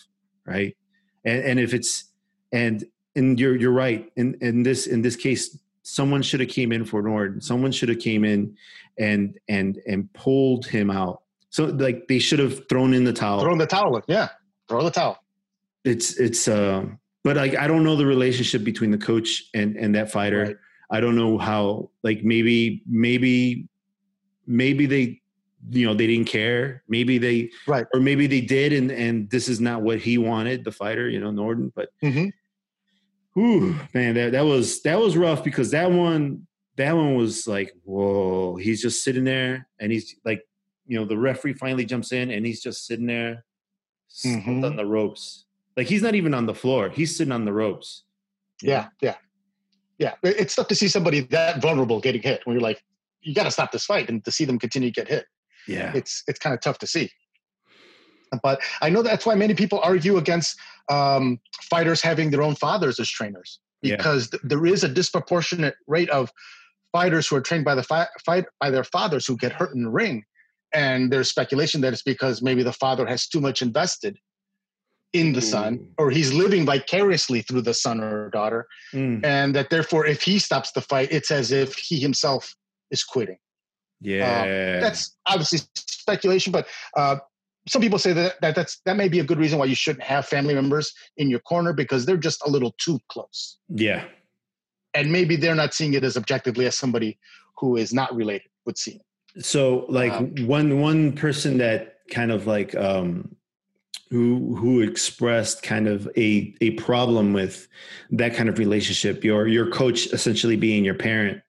right and, and if it's and and you're you're right in in this in this case someone should have came in for Norton. Someone should have came in and and and pulled him out So like they should have thrown in the towel. Throw the towel. Yeah, throw the towel. It's it's uh, but like I don't know the relationship between the coach and and that fighter. Right. I don't know how like maybe maybe maybe they you know they didn't care maybe they right or maybe they did and and this is not what he wanted the fighter you know Norton but mm-hmm. Whew, man that that was that was rough because that one that one was like whoa he's just sitting there and he's like you know the referee finally jumps in and he's just sitting there mm-hmm. on the ropes. Like he's not even on the floor he's sitting on the ropes. Yeah yeah. Yeah it's tough to see somebody that vulnerable getting hit when you're like you got to stop this fight and to see them continue to get hit. Yeah. It's it's kind of tough to see. But i know that's why many people argue against um, fighters having their own fathers as trainers because yeah. th- there is a disproportionate rate of fighters who are trained by the fi- fight by their fathers who get hurt in the ring and there's speculation that it's because maybe the father has too much invested in the Ooh. son or he's living vicariously through the son or daughter mm. and that therefore if he stops the fight it's as if he himself is quitting yeah, uh, that's obviously speculation, but uh, some people say that, that that's that may be a good reason why you shouldn't have family members in your corner because they're just a little too close. Yeah, and maybe they're not seeing it as objectively as somebody who is not related would see it. So, like um, one one person that kind of like um, who who expressed kind of a a problem with that kind of relationship, your your coach essentially being your parent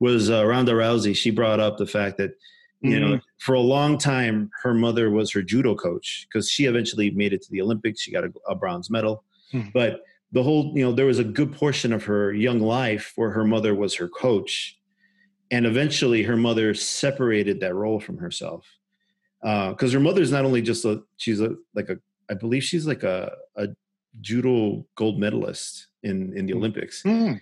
was uh, Ronda Rousey. She brought up the fact that you mm-hmm. know for a long time her mother was her judo coach because she eventually made it to the Olympics. She got a, a bronze medal, mm-hmm. but the whole you know there was a good portion of her young life where her mother was her coach, and eventually her mother separated that role from herself because uh, her mother is not only just a she's a like a I believe she's like a, a judo gold medalist in in the mm. Olympics. Mm.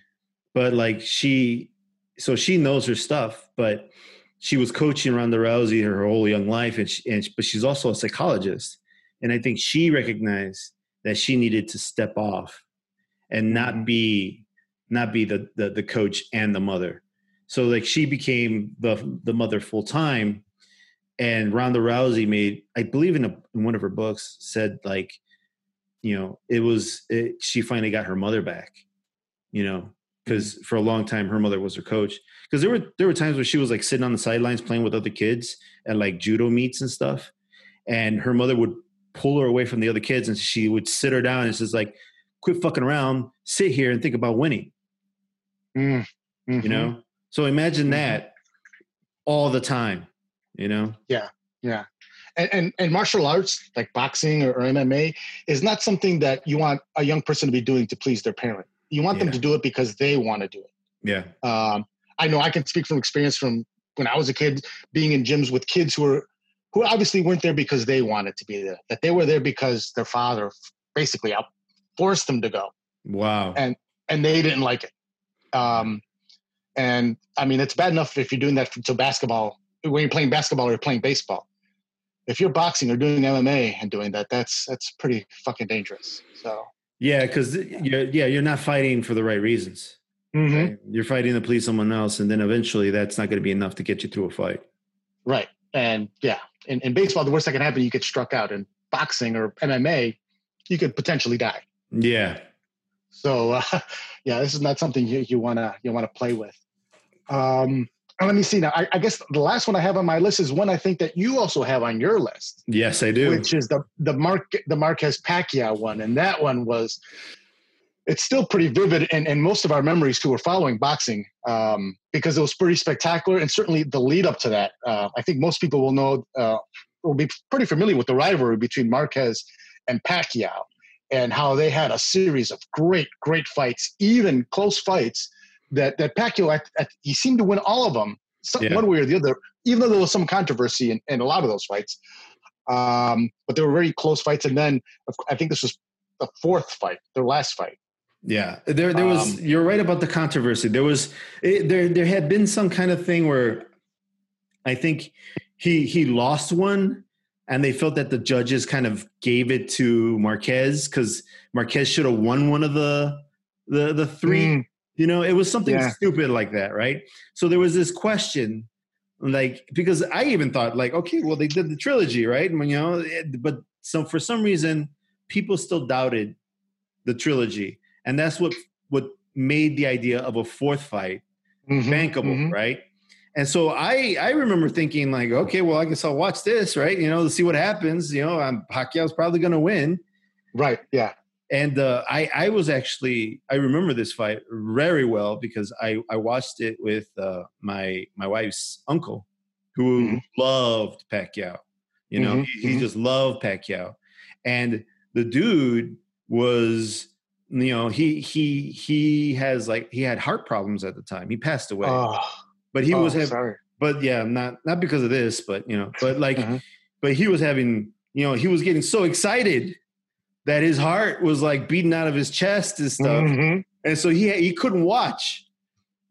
But like she so she knows her stuff, but she was coaching Ronda Rousey her whole young life, and, she, and but she's also a psychologist, and I think she recognized that she needed to step off and not mm-hmm. be not be the, the the coach and the mother. So like she became the the mother full time, and Ronda Rousey made I believe in, a, in one of her books said like, you know, it was it, she finally got her mother back, you know, because for a long time her mother was her coach. Because there were there were times where she was like sitting on the sidelines playing with other kids at like judo meets and stuff, and her mother would pull her away from the other kids and she would sit her down and she's like, "Quit fucking around, sit here and think about winning." Mm, mm-hmm. You know, so imagine mm-hmm. that all the time. You know? Yeah, yeah. And, and, and martial arts like boxing or, or, MMA is not something that you want a young person to be doing to please their parent. You want yeah. them to do it because they want to do it. Yeah. Um, I know I can speak from experience from when I was a kid, being in gyms with kids who were who obviously weren't there because they wanted to be there. That they were there because their father basically forced them to go. Wow. And and they didn't like it. Um, and I mean, it's bad enough if you're doing that to basketball when you're playing basketball or you're playing baseball. If you're boxing or doing MMA and doing that, that's that's pretty fucking dangerous. So yeah, because you're yeah you're not fighting for the right reasons. Mm-hmm. Right? You're fighting to please someone else, and then eventually that's not going to be enough to get you through a fight. Right, and yeah, in, in baseball, the worst that can happen, you get struck out. In boxing or MMA, you could potentially die. Yeah. So uh, [LAUGHS] yeah, this is not something you, you wanna you wanna play with. Um, let me see now. I, I, guess the last one I have on my list is one I think that you also have on your list. Yes, I do. Which is the the Mark the Marquez Pacquiao one, and that one was it's still pretty vivid in, in most of our memories who were following boxing um, because it was pretty spectacular, and certainly the lead up to that. Uh, I think most people will know uh, will be pretty familiar with the rivalry between Marquez and Pacquiao and how they had a series of great, great fights, even close fights that that Pacquiao he seemed to win all of them, some, yeah. one way or the other. Even though there was some controversy in, in a lot of those fights, um, but they were very close fights. And then I think this was the fourth fight, their last fight. Yeah, there there was. Um, you're right about the controversy. There was it, there there had been some kind of thing where I think he he lost one and they felt that the judges kind of gave it to Marquez because Marquez should have won one of the the the three. Mm. You know, it was something yeah. stupid like that, right? So there was this question like because I even thought like, okay, well they did the trilogy, right? And you know, but so for some reason, people still doubted the trilogy, and that's what what made the idea of a fourth fight mm-hmm, bankable, mm-hmm. right? And so I I remember thinking like, okay, well I guess I'll watch this, right? You know, to see what happens. You know, I'm, Pacquiao's probably going to win, right? Yeah. And uh, I I was actually I remember this fight very well because I I watched it with uh, my my wife's uncle who mm-hmm. loved Pacquiao. You know, mm-hmm. he, he mm-hmm. just loved Pacquiao, and the dude was you know he he he has like he had heart problems at the time he passed away oh, but he oh, was having sorry. but yeah not not because of this but you know but like uh-huh. but he was having you know he was getting so excited that his heart was like beating out of his chest and stuff mm-hmm. and so he he couldn't watch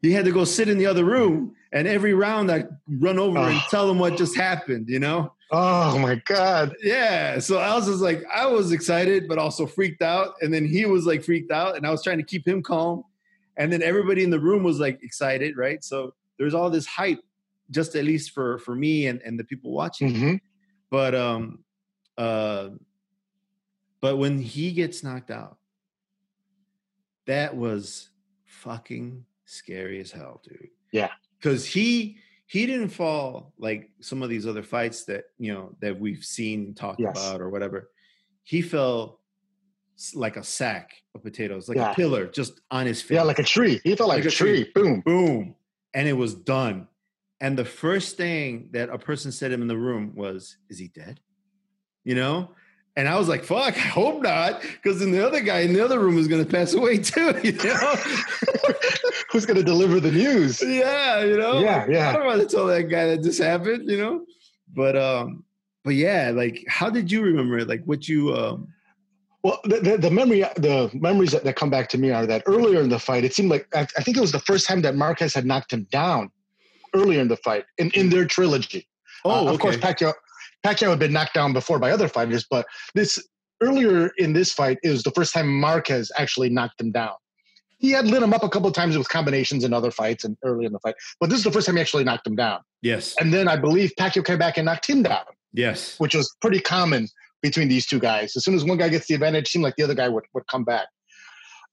he had to go sit in the other room and every round i run over oh. and tell him what just happened you know Oh my God. Yeah. So I was just like, I was excited, but also freaked out. And then he was like freaked out, and I was trying to keep him calm. And then everybody in the room was like excited, right? So there's all this hype, just at least for for me and, and the people watching. Mm-hmm. But um uh but when he gets knocked out, that was fucking scary as hell, dude. Yeah. Because he he didn't fall like some of these other fights that you know that we've seen talked yes. about or whatever. He fell like a sack of potatoes, like yeah. a pillar, just on his face. Yeah, like a tree. He felt like, like a tree. tree. Boom, boom, and it was done. And the first thing that a person said him in the room was, "Is he dead?" You know, and I was like, fuck, I hope not. Because then the other guy in the other room is going to pass away too, [LAUGHS] you know? [LAUGHS] Who's going to deliver the news? Yeah, you know? Yeah, yeah. I don't want to tell that guy that this happened, you know? But, um, but yeah, like, how did you remember it? Like, what you, um, well, the, the, the, memory, the memories that, that come back to me are that earlier in the fight, it seemed like I, I think it was the first time that Marquez had knocked him down earlier in the fight in, in their trilogy. Oh, uh, of okay. course, Pacquiao Pacquiao had been knocked down before by other fighters, but this earlier in this fight is the first time Marquez actually knocked him down. He had lit him up a couple of times with combinations in other fights and early in the fight, but this is the first time he actually knocked him down. Yes. And then I believe Pacquiao came back and knocked him down. Yes. Which was pretty common between these two guys. As soon as one guy gets the advantage, it seemed like the other guy would, would come back.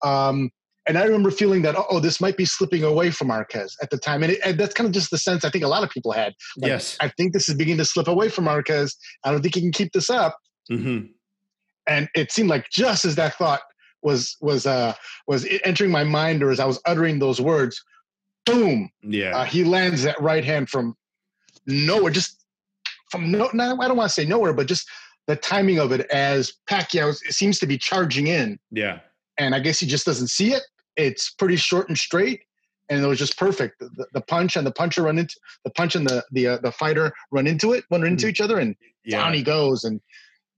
Um, and I remember feeling that, oh, this might be slipping away from Marquez at the time. And, it, and, that's kind of just the sense I think a lot of people had. Like, yes. I think this is beginning to slip away from Marquez. I don't think he can keep this up. Mm-hmm. And it seemed like just as that thought was was uh, was entering my mind, or as I was uttering those words, boom! Yeah, uh, he lands that right hand from nowhere, just from no. no I don't want to say nowhere, but just the timing of it as Pacquiao seems to be charging in. Yeah, and I guess he just doesn't see it, it's pretty short and straight, and it was just perfect. The, the punch and the puncher run into the punch and the the uh, the fighter run into it, run into mm. each other, and yeah. down he goes. And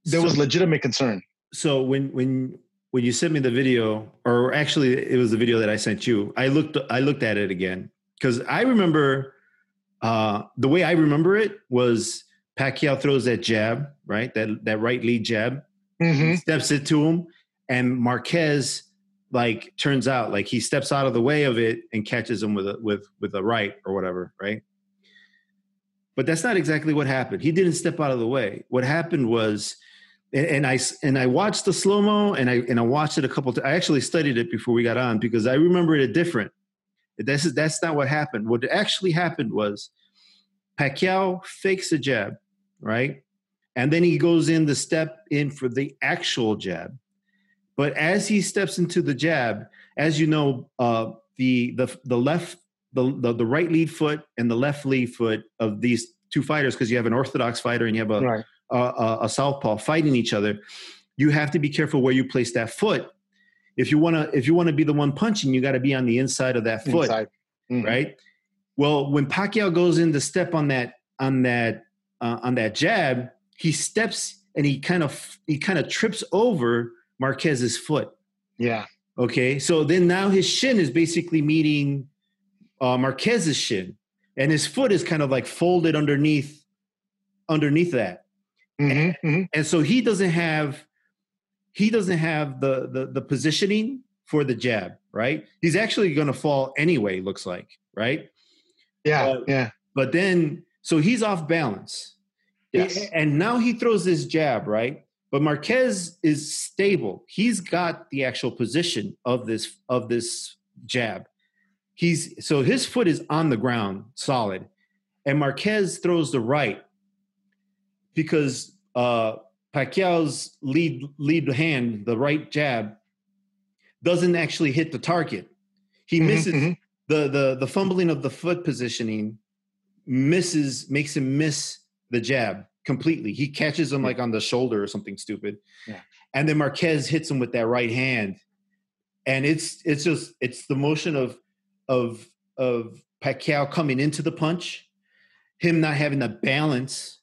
there so, was legitimate concern. So when when when you sent me the video, or actually it was the video that I sent you, I looked I looked at it again because I remember uh, the way I remember it was Pacquiao throws that jab, right? That that right lead jab, mm-hmm. steps it to him, and Marquez like turns out like he steps out of the way of it and catches him with a with with a right or whatever, right? But that's not exactly what happened. He didn't step out of the way. What happened was, and, I and I watched the slow mo and I and I watched it a couple. times. I actually studied it before we got on because I remember it different. That's that's not what happened. What actually happened was Pacquiao fakes a jab, right? And then he goes in the step in for the actual jab. But as he steps into the jab, as you know, uh, the the the left the, the, the right lead foot and the left lead foot of these two fighters, because you have an orthodox fighter and you have a, right. a, a, a southpaw fighting each other, you have to be careful where you place that foot. If you want to if you want to be the one punching, you got to be on the inside of that foot, mm-hmm. right? Well, when Pacquiao goes in to step on that on that uh, on that jab, he steps and he kind of he kind of trips over Marquez's foot. Yeah. Okay. So then now his shin is basically meeting uh, Marquez's shin, and his foot is kind of like folded underneath underneath that. Mm-hmm, and, mm-hmm. and, so he doesn't have he doesn't have the, the the positioning for the jab, right? He's actually going to fall anyway. Looks like, right? Yeah, yeah. but then so he's off balance. Yes. And now he throws this jab, right? But Marquez is stable. He's got the actual position of this of this jab. He's so his foot is on the ground, solid, and Marquez throws the right because uh, Pacquiao's lead lead hand, the right jab, doesn't actually hit the target. He Mhm, misses mhm. the the the fumbling of the foot positioning misses makes him miss the jab completely. He catches him like on the shoulder or something stupid. Yeah. And then Marquez hits him with that right hand. And it's it's just it's the motion of of of Pacquiao coming into the punch, him not having the balance.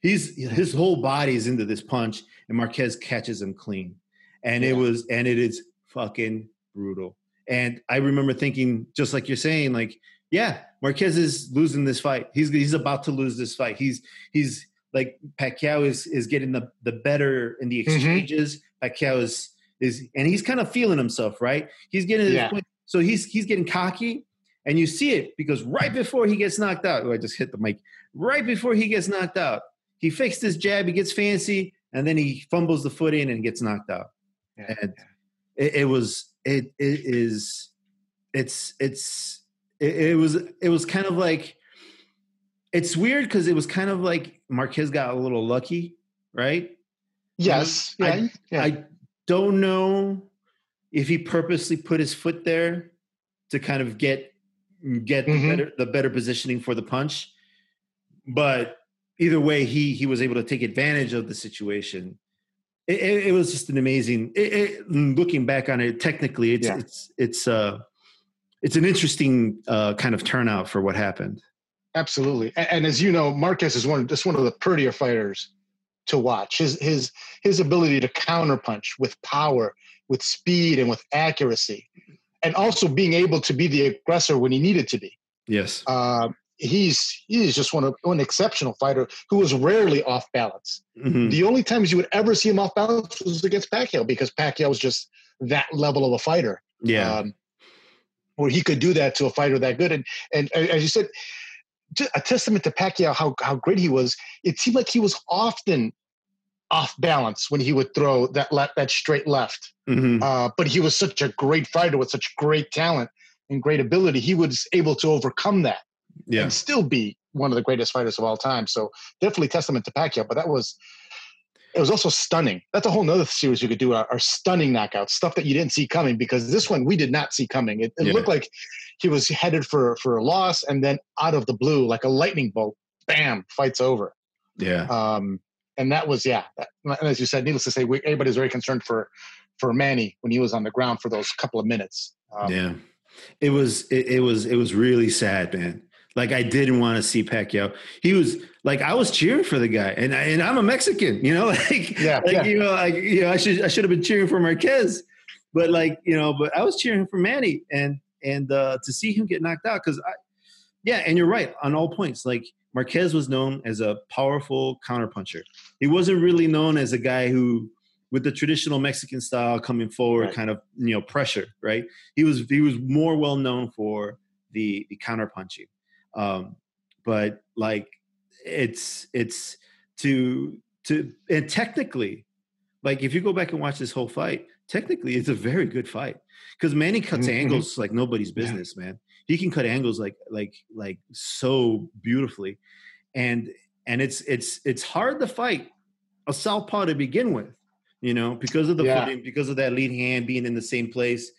He's his whole body is into this punch, and Marquez catches him clean. And it was and it is fucking brutal. And I remember thinking, just like you're saying, like, yeah, Marquez is losing this fight. He's he's about to lose this fight. He's he's like Pacquiao is is getting the the better in the Mhm. exchanges. Pacquiao is is and he's kind of feeling himself, right? He's getting Yeah. point. So he's he's getting cocky, and you see it because right before he gets knocked out, oh, I just hit the mic. Right before he gets knocked out, he fixed his jab. He gets fancy, and then he fumbles the foot in and gets knocked out Yeah. and it, it was it it is it's it's it, it was it was kind of like it's weird because it was kind of like Marquez got a little lucky, right? Yes. I- Yeah. yeah. I don't know if he purposely put his foot there to kind of get get the Mhm. better the better positioning for the punch, but either way, he he was able to take advantage of the situation. It, it, it was just an amazing. It, looking back on it, technically, it's Yeah. it's it's uh it's an interesting uh, kind of turnout for what happened. Absolutely. And, and as you know, Marquez is one just one of the prettier fighters to watch. His his his ability to counterpunch with power, with speed, and with accuracy, and also being able to be the aggressor when he needed to be. Yes. Uh, he's he's just one of an exceptional fighter who was rarely off balance. Mhm. The only times you would ever see him off balance was against Pacquiao because Pacquiao was just that level of a fighter Yeah. um, where he could do that to a fighter that good. And and as you said, a testament to Pacquiao how how great he was. It seemed like he was often off balance when he would throw that le- that straight left. Mhm. Uh, but he was such a great fighter with such great talent and great ability. He was able to overcome that yeah. and still be one of the greatest fighters of all time. So definitely testament to Pacquiao. But that was it was also stunning. That's a whole nother series you could do are, are stunning knockouts, stuff that you didn't see coming because this one we did not see coming. It, it Yeah. looked like he was headed for for a loss and then out of the blue, like a lightning bolt, bam, fight's over. Yeah. Um, and that was yeah. That, and as you said, needless to say, we, everybody's very concerned for for Manny when he was on the ground for those couple of minutes. Um, yeah it was it, it was it was really sad man like i didn't want to see pacquiao he was like i was cheering for the guy and I, and i'm a mexican you know [LAUGHS] like Yeah, like yeah. you know like you know i should i should have been cheering for marquez but like you know but i was cheering for manny and and uh to see him get knocked out because i yeah and you're right on all points like marquez was known as a powerful counterpuncher he wasn't really known as a guy who with the traditional Mexican style coming forward, Right. kind of you know pressure, right? He was he was more well known for the the counter punching, um, but like it's it's to to and technically, like if you go back and watch this whole fight, technically it's a very good fight because Manny cuts Mhm. angles like nobody's Yeah. business, man. He can cut angles like like like so beautifully, and and it's it's it's hard to fight a southpaw to begin with, you know, because of the Yeah. footing, because of that lead hand being in the same place.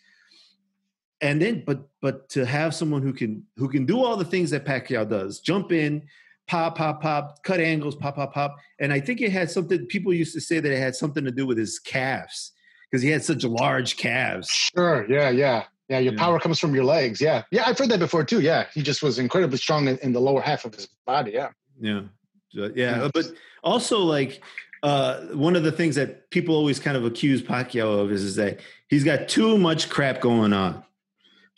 And then, but but to have someone who can who can do all the things that Pacquiao does, jump in, pop, pop, pop, cut angles, pop, pop, pop. And I think it had something. People used to say that it had something to do with his calves because he had such large calves. Sure. Yeah. Yeah. Yeah. Your Yeah. power comes from your legs. Yeah. Yeah. I've heard that before too. Yeah. He just was incredibly strong in, in the lower half of his body. Yeah. Yeah. Yeah. Yeah. But also like uh, one of the things that people always kind of accuse Pacquiao of is, is that he's got too much crap going on.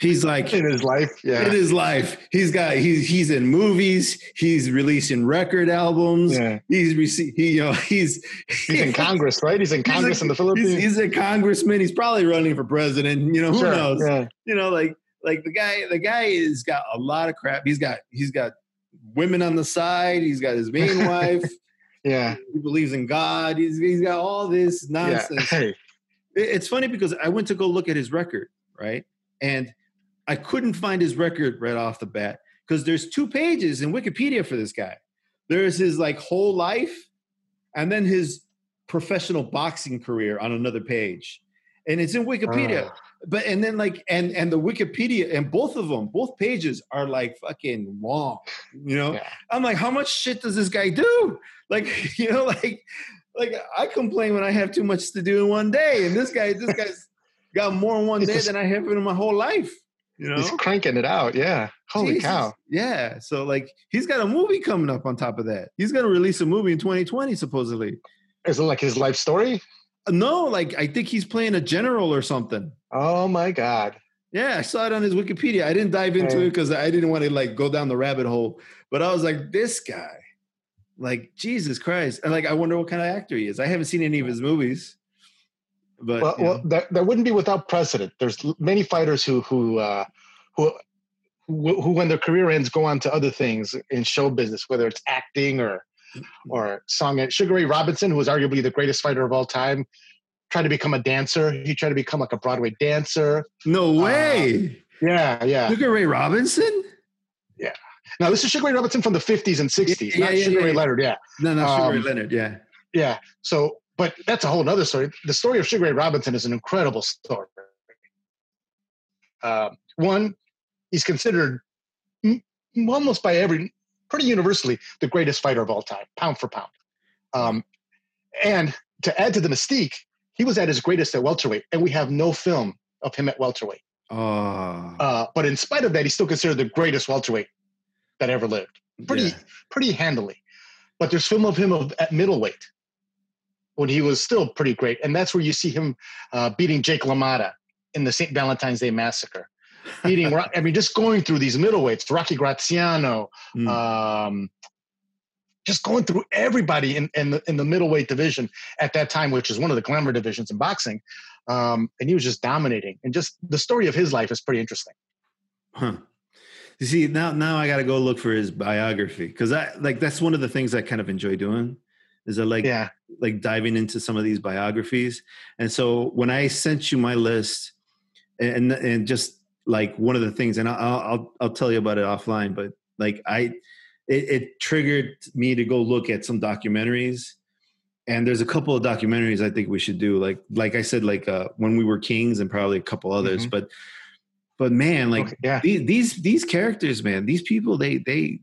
He's like [LAUGHS] In his life. Yeah. in his life, he's got he's he's in movies, he's releasing record albums, Yeah. he's rece- he you know he's He's in [LAUGHS] Congress, right? He's in He's Congress a- in the Philippines. He's, he's a congressman. He's probably running for president. You know who Sure, knows? Yeah. You know, like like the guy the guy has got a lot of crap. He's got he's got women on the side. He's got his main [LAUGHS] wife. Yeah. He believes in God. He's he's got all this nonsense. Yeah. Hey. It's funny because I went to go look at his record, right? And I couldn't find his record right off the bat because there's two pages in Wikipedia for this guy. There's his like whole life, and then his professional boxing career on another page, and it's in Wikipedia. Uh, But and then like and and the Wikipedia and both of them, both pages are like fucking long. You know, yeah. I'm like, how much shit does this guy do? [LAUGHS] Like, [LAUGHS] you know, like, like I complain when I have too much to do in one day, and this guy, this guy's [LAUGHS] got more in one It's day just- than I have in my whole life. You know, He's cranking it out. Yeah. Holy Jesus. cow. Yeah, so like he's got a movie coming up on top of that. He's gonna release a movie in 2020, supposedly. Is it like his life story? Uh, no, like I think he's playing a general or something. Oh my God. Yeah, I saw it on his Wikipedia. I didn't dive into Hey. it because I didn't want to like go down the rabbit hole. But I was like, this guy, like Jesus Christ, and like I wonder what kind of actor he is. I haven't seen any of his movies, but well, well that, that wouldn't be without precedent. There's many fighters who who uh, who who when their career ends go on to other things in show business, whether it's acting or or song. Sugar Ray Robinson, who was arguably the greatest fighter of all time, tried to become a dancer. He tried to become like a Broadway dancer. no way, Yeah, yeah. Sugar Ray Robinson. Yeah now this is Sugar Ray Robinson from the 50s and 60s, Yeah, not yeah, Sugar yeah, Ray. Leonard. Yeah, No, no, Sugar Ray Um, Leonard. Yeah, yeah. So, but that's a whole other story. The story of Sugar Ray Robinson is an incredible story. Um, one, he's considered almost by every, pretty universally, the greatest fighter of all time, pound for pound. Um, and to add to the mystique, he was at his greatest at welterweight, and we have no film of him at welterweight. oh, Uh, but in spite of that, he's still considered the greatest welterweight that ever lived. pretty yeah. pretty handily. But there's film of him of, at middleweight when he was still pretty great, and that's where you see him uh, beating Jake LaMotta in the St. Valentine's Day Massacre. Beating, I mean, just going through these middleweights, Rocky Graziano, Mm. um, just going through everybody in, in the in the middleweight division at that time, which is one of the glamour divisions in boxing. Um, and he was just dominating. And just the story of his life is pretty interesting. Huh. You see, now now I got to go look for his biography because I like that's one of the things I kind of enjoy doing is I like Yeah. like diving into some of these biographies. And so when I sent you my list, and and just like one of the things, and I'll I'll I'll tell you about it offline, but like I, it, it triggered me to go look at some documentaries. And there's a couple of documentaries I think we should do. Like like I said, like uh, when we were kings, and probably a couple others. Mhm. But but man, like Okay, yeah. these these these characters man these people they they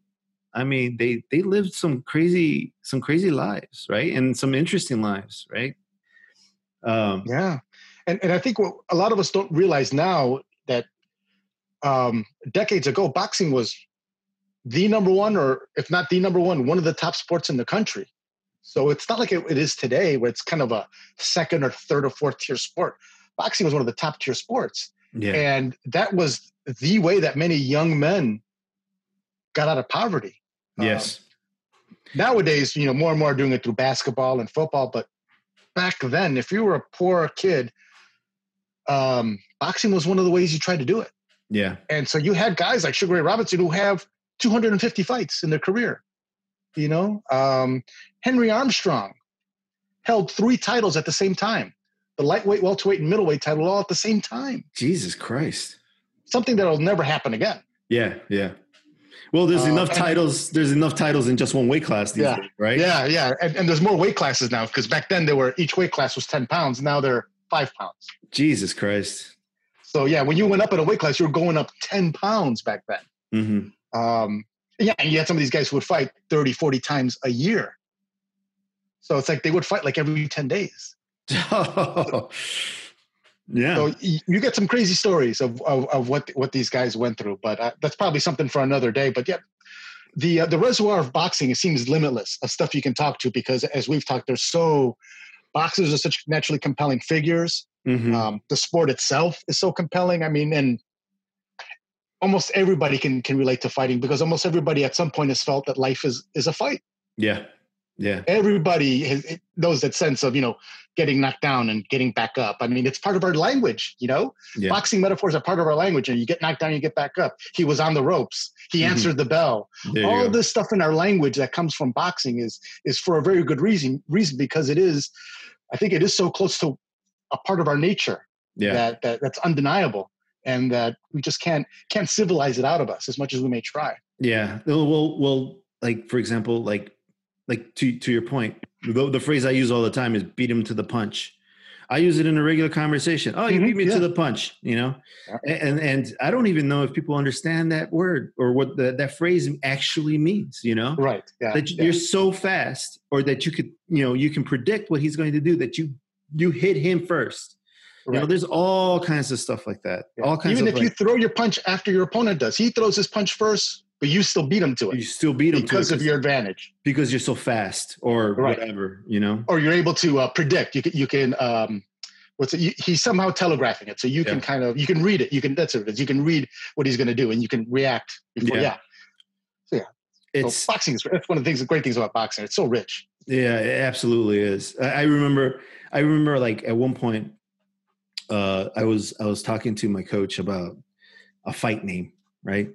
i mean they they lived some crazy some crazy lives right and some interesting lives right um Yeah, and and I think what a lot of us don't realize now that um, decades ago, boxing was the number one, or if not the number one, one of the top sports in the country. So it's not like it, it is today, where it's kind of a second or third or fourth tier sport. Boxing was one of the top tier sports, yeah and that was the way that many young men got out of poverty. Um, yes nowadays, you know, more and more are doing it through basketball and football. But back then, if you were a poor kid, um, boxing was one of the ways you tried to do it. yeah And so you had guys like Sugar Ray Robinson who have 250 fights in their career. You know, um, Henry Armstrong held three titles at the same time the lightweight, welterweight, and middleweight title all at the same time. jesus christ Something that'll never happen again. yeah yeah well there's Uh, enough titles there's enough titles in just one weight class these Yeah. days right Yeah, yeah. And, and there's more weight classes now because back then there were each weight class was 10 pounds. Now they're five pounds. jesus christ So yeah, when you went up in a weight class, you were going up 10 pounds back then. hmm Um, yeah, and you had some of these guys who would fight 30, 40 times a year. So it's like they would fight like every 10 days. [LAUGHS] [LAUGHS] yeah So you get some crazy stories of, of, of what, what these guys went through, but uh, that's probably something for another day. But yeah, the, uh, the reservoir of boxing, it seems limitless of stuff you can talk to because as we've talked, there's so, boxers are such naturally compelling figures. Mhm. Um, the sport itself is so compelling. I mean, and almost everybody can can relate to fighting because almost everybody at some point has felt that life is is a fight. yeah Yeah. Everybody has, knows that sense of, you know, getting knocked down and getting back up. I mean, it's part of our language, you know? Yeah. Boxing metaphors are part of our language, and you get knocked down, you get back up. He was on the ropes. He Mhm. answered the bell. There All this stuff in our language that comes from boxing is is for a very good reason. Reason because it is, I think, it is so close to a part of our nature yeah. that, that that's undeniable, and that we just can't can't civilize it out of us as much as we may try. Yeah. Well, well, like for example, like like to to your point, the, the phrase I use all the time is "beat him to the punch." I use it in a regular conversation. Oh, you Mhm, beat me to the punch, you know, Yeah. And and I don't even know if people understand that word or what the, that phrase actually means. You know, Right? Yeah. that yeah. you're so fast, or that you could, you know, you can predict what he's going to do. That you you hit him first. You know, there's all kinds of stuff like that. Yeah. All kinds Even if you throw your punch after your opponent does, he throws his punch first, but you still beat him to it. you still beat him to it because of your advantage, because you're so fast or Right. whatever. You know. or you're able to uh, predict. You can you can um, what's it? You, he's somehow telegraphing it, so you can kind of you can read it. You can that's what it is. You can read what he's going to do, and you can react before. Yeah. Yeah, It's so boxing is that's one of the things, the great things about boxing. It's so rich. Yeah, it absolutely is. I I remember. I remember, like at one point, uh, I was I was talking to my coach about a fight name, right?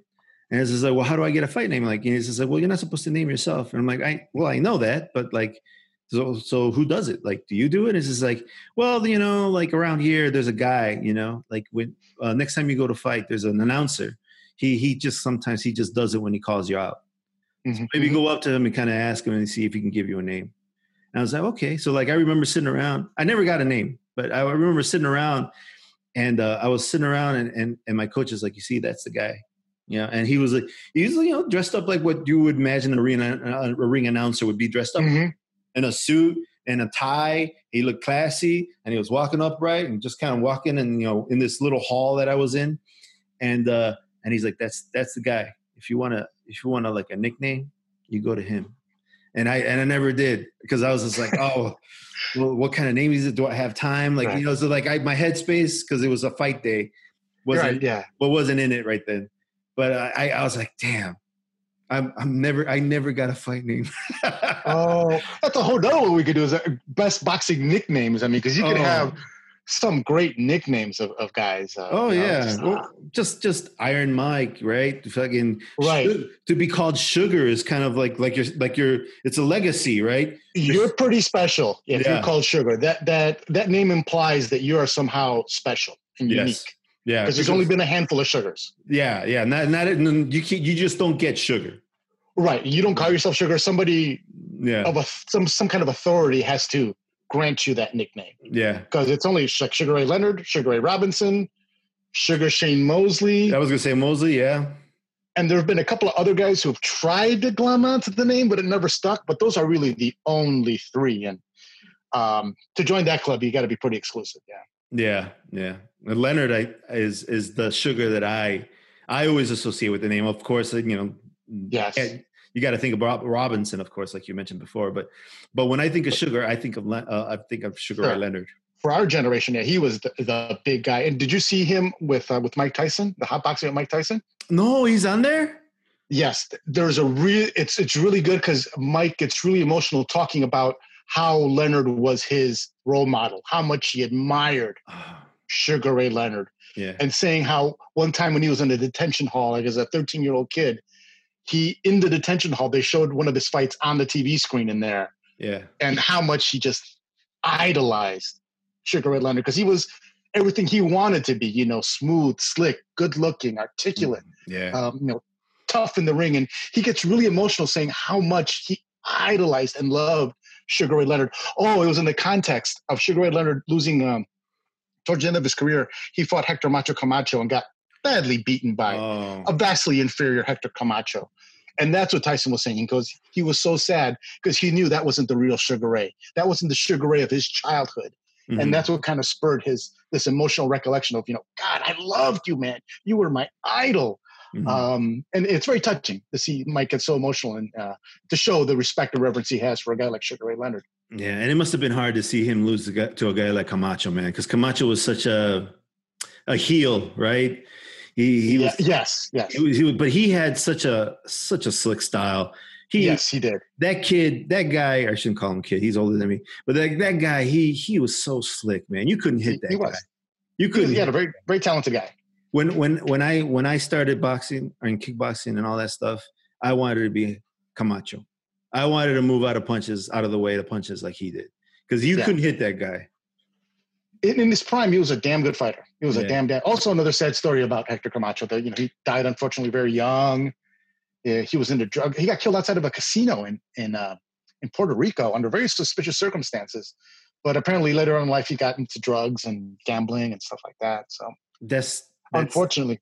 And it's just like, well, how do I get a fight name? Like, and he's just like, well, you're not supposed to name yourself. And I'm like, I well, I know that, but like, so so who does it? Like, do you do it? And it's just like, well, you know, like around here, there's a guy, you know, like when uh, next time you go to fight, there's an announcer. He he just sometimes he just does it when he calls you out. Mhm. Maybe go up to him and kind of ask him and see if he can give you a name. And I was like, okay. So like I remember sitting around. I never got a name, but I remember sitting around, and uh, I was sitting around, and, and and my coach is like, you see, that's the guy. Yeah, and he was like, he was you know dressed up like what you would imagine a ring, a ring announcer would be dressed up Mhm. in a suit and a tie. He looked classy, and he was walking upright and just kind of walking, and you know, in this little hall that I was in, and uh, and he's like, "That's that's the guy. If you wanna, if you wanna like a nickname, you go to him." And I and I never did because I was just like, "Oh, [LAUGHS] well, what kind of name is it? Do I have time?" Like Right. you know, so like I my headspace because it was a fight day wasn't Right? Yeah. what wasn't in it right then. But I, I was like, "Damn." I'm, I'm never I never got a fight name. Oh, [LAUGHS] that's a whole other one we could do is uh, best boxing nicknames. I mean, because you could Oh. have some great nicknames of, of guys. Uh, Oh you know, yeah, just, well, just just Iron Mike, right? Fucking Right. To be called Sugar is kind of like like your like your it's a legacy, right? You're pretty special if Yeah. you're called Sugar. That that that name implies that you are somehow special and unique. Yeah, Because there's only been a handful of sugars. yeah, yeah. Not not you can, you just don't get sugar. Right. You don't call yourself Sugar. Somebody Yeah, of a some some kind of authority has to grant you that nickname. yeah. Because it's only like Sugar Ray Leonard, Sugar Ray Robinson, Sugar Shane Mosley. I was gonna say Mosley. Yeah, And there have been a couple of other guys who have tried to glom onto the name, but it never stuck. But those are really the only three. And um, to join that club, you got to be pretty exclusive. Yeah. yeah, yeah. Leonard I, is is the sugar that I I always associate with the name. Of course, you know. Yes. and You got to think of Robinson, of course, like you mentioned before. But but when I think of sugar, I think of Le- uh, I think of Sugar Ray Leonard. For our generation, yeah, he was the, the big guy. And did you see him with uh, with Mike Tyson, the hot boxing with Mike Tyson? No, he's on there. Yes, there's a real. It's it's really good because Mike gets really emotional talking about how Leonard was his role model, how much he admired Sugar Ray Leonard, yeah. and saying how one time when he was in a detention hall, like as a 13 year old kid, he in the detention hall they showed one of his fights on the TV screen in there, Yeah. and how much he just idolized Sugar Ray Leonard because he was everything he wanted to be, you know, smooth, slick, good looking, articulate Yeah. um, you know, tough in the ring. And he gets really emotional saying how much he idolized and loved Sugar Ray Leonard. Oh, it was in the context of Sugar Ray Leonard losing um, towards the end of his career. He fought Hector Macho Camacho and got badly beaten by oh. a vastly inferior Hector Camacho. And that's what Tyson was saying. He goes, he was so sad because he knew that wasn't the real Sugar Ray. That wasn't the Sugar Ray of his childhood Mhm. and that's what kind of spurred his this emotional recollection of you know god i loved you man you were my idol Mhm. um and it's very touching to see mike get so emotional and uh, to show the respect and reverence he has for a guy like sugar ray leonard yeah, and it must have been hard to see him lose to a guy like Camacho, man, because Camacho was such a a heel, right? He he Yeah, was yes yes he was, he was, but he had such a such a slick style. He, yes, he did. That kid, that guy, I shouldn't call him kid. He's older than me. But that, that guy, he he was so slick, man. You couldn't hit that he guy. was. You couldn't. He had a very very talented guy. When when when I when I started boxing and kickboxing and all that stuff, I wanted to be Camacho. I wanted to move out of punches, out of the way of punches like he did, because you Yeah. couldn't hit that guy. In, in his prime, he was a damn good fighter. He was Yeah. a damn damn. Also, another sad story about Hector Camacho. That you know he died unfortunately very young. Yeah, he was into drug. He got killed outside of a casino in in uh, in Puerto Rico under very suspicious circumstances. But apparently, later on in life, he got into drugs and gambling and stuff like that. So, That's, that's unfortunately,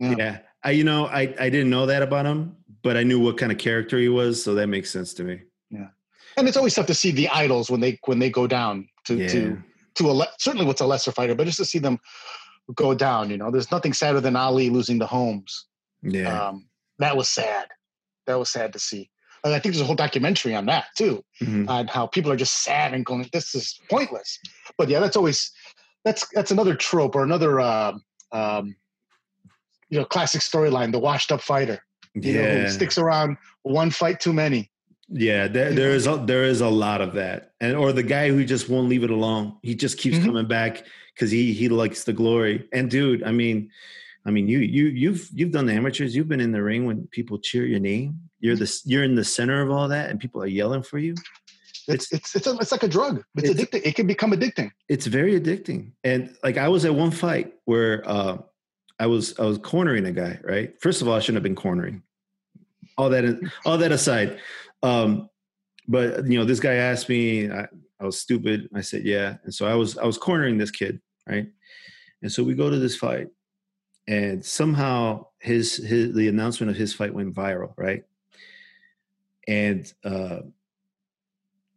yeah. Yeah. I you know I I didn't know that about him, but I knew what kind of character he was, so that makes sense to me. Yeah. And it's always tough to see the idols when they when they go down to Yeah. to to a le- certainly what's a lesser fighter, but just to see them go down. You know, there's nothing sadder than Ali losing the Holmes. Yeah. Um, that was sad. That was sad to see. And I think there's a whole documentary on that too, Mhm. on how people are just sad and going, "This is pointless." But yeah, that's always that's that's another trope or another um, um, you know classic storyline: the washed-up fighter, you know, Yeah. who sticks around one fight too many. Yeah, there, there know? is a, there is a lot of that, and or the guy who just won't leave it alone. He just keeps Mhm. coming back because he he likes the glory. And dude, I mean, I mean, you you you've you've done the amateurs. You've been in the ring when people cheer your name. You're the you're in the center of all that, and people are yelling for you. It's it's it's, a, it's like a drug. It's, It's- addicting. It can become addicting. It's very addicting. And like I was at one fight where uh, I was I was cornering a guy. Right. First of all, I shouldn't have been cornering. All that all that aside, um, but you know, this guy asked me. I, I was stupid. I said yeah, and so I was I was cornering this kid, right? And so we go to this fight, and somehow his his the announcement of his fight went viral, right? And uh,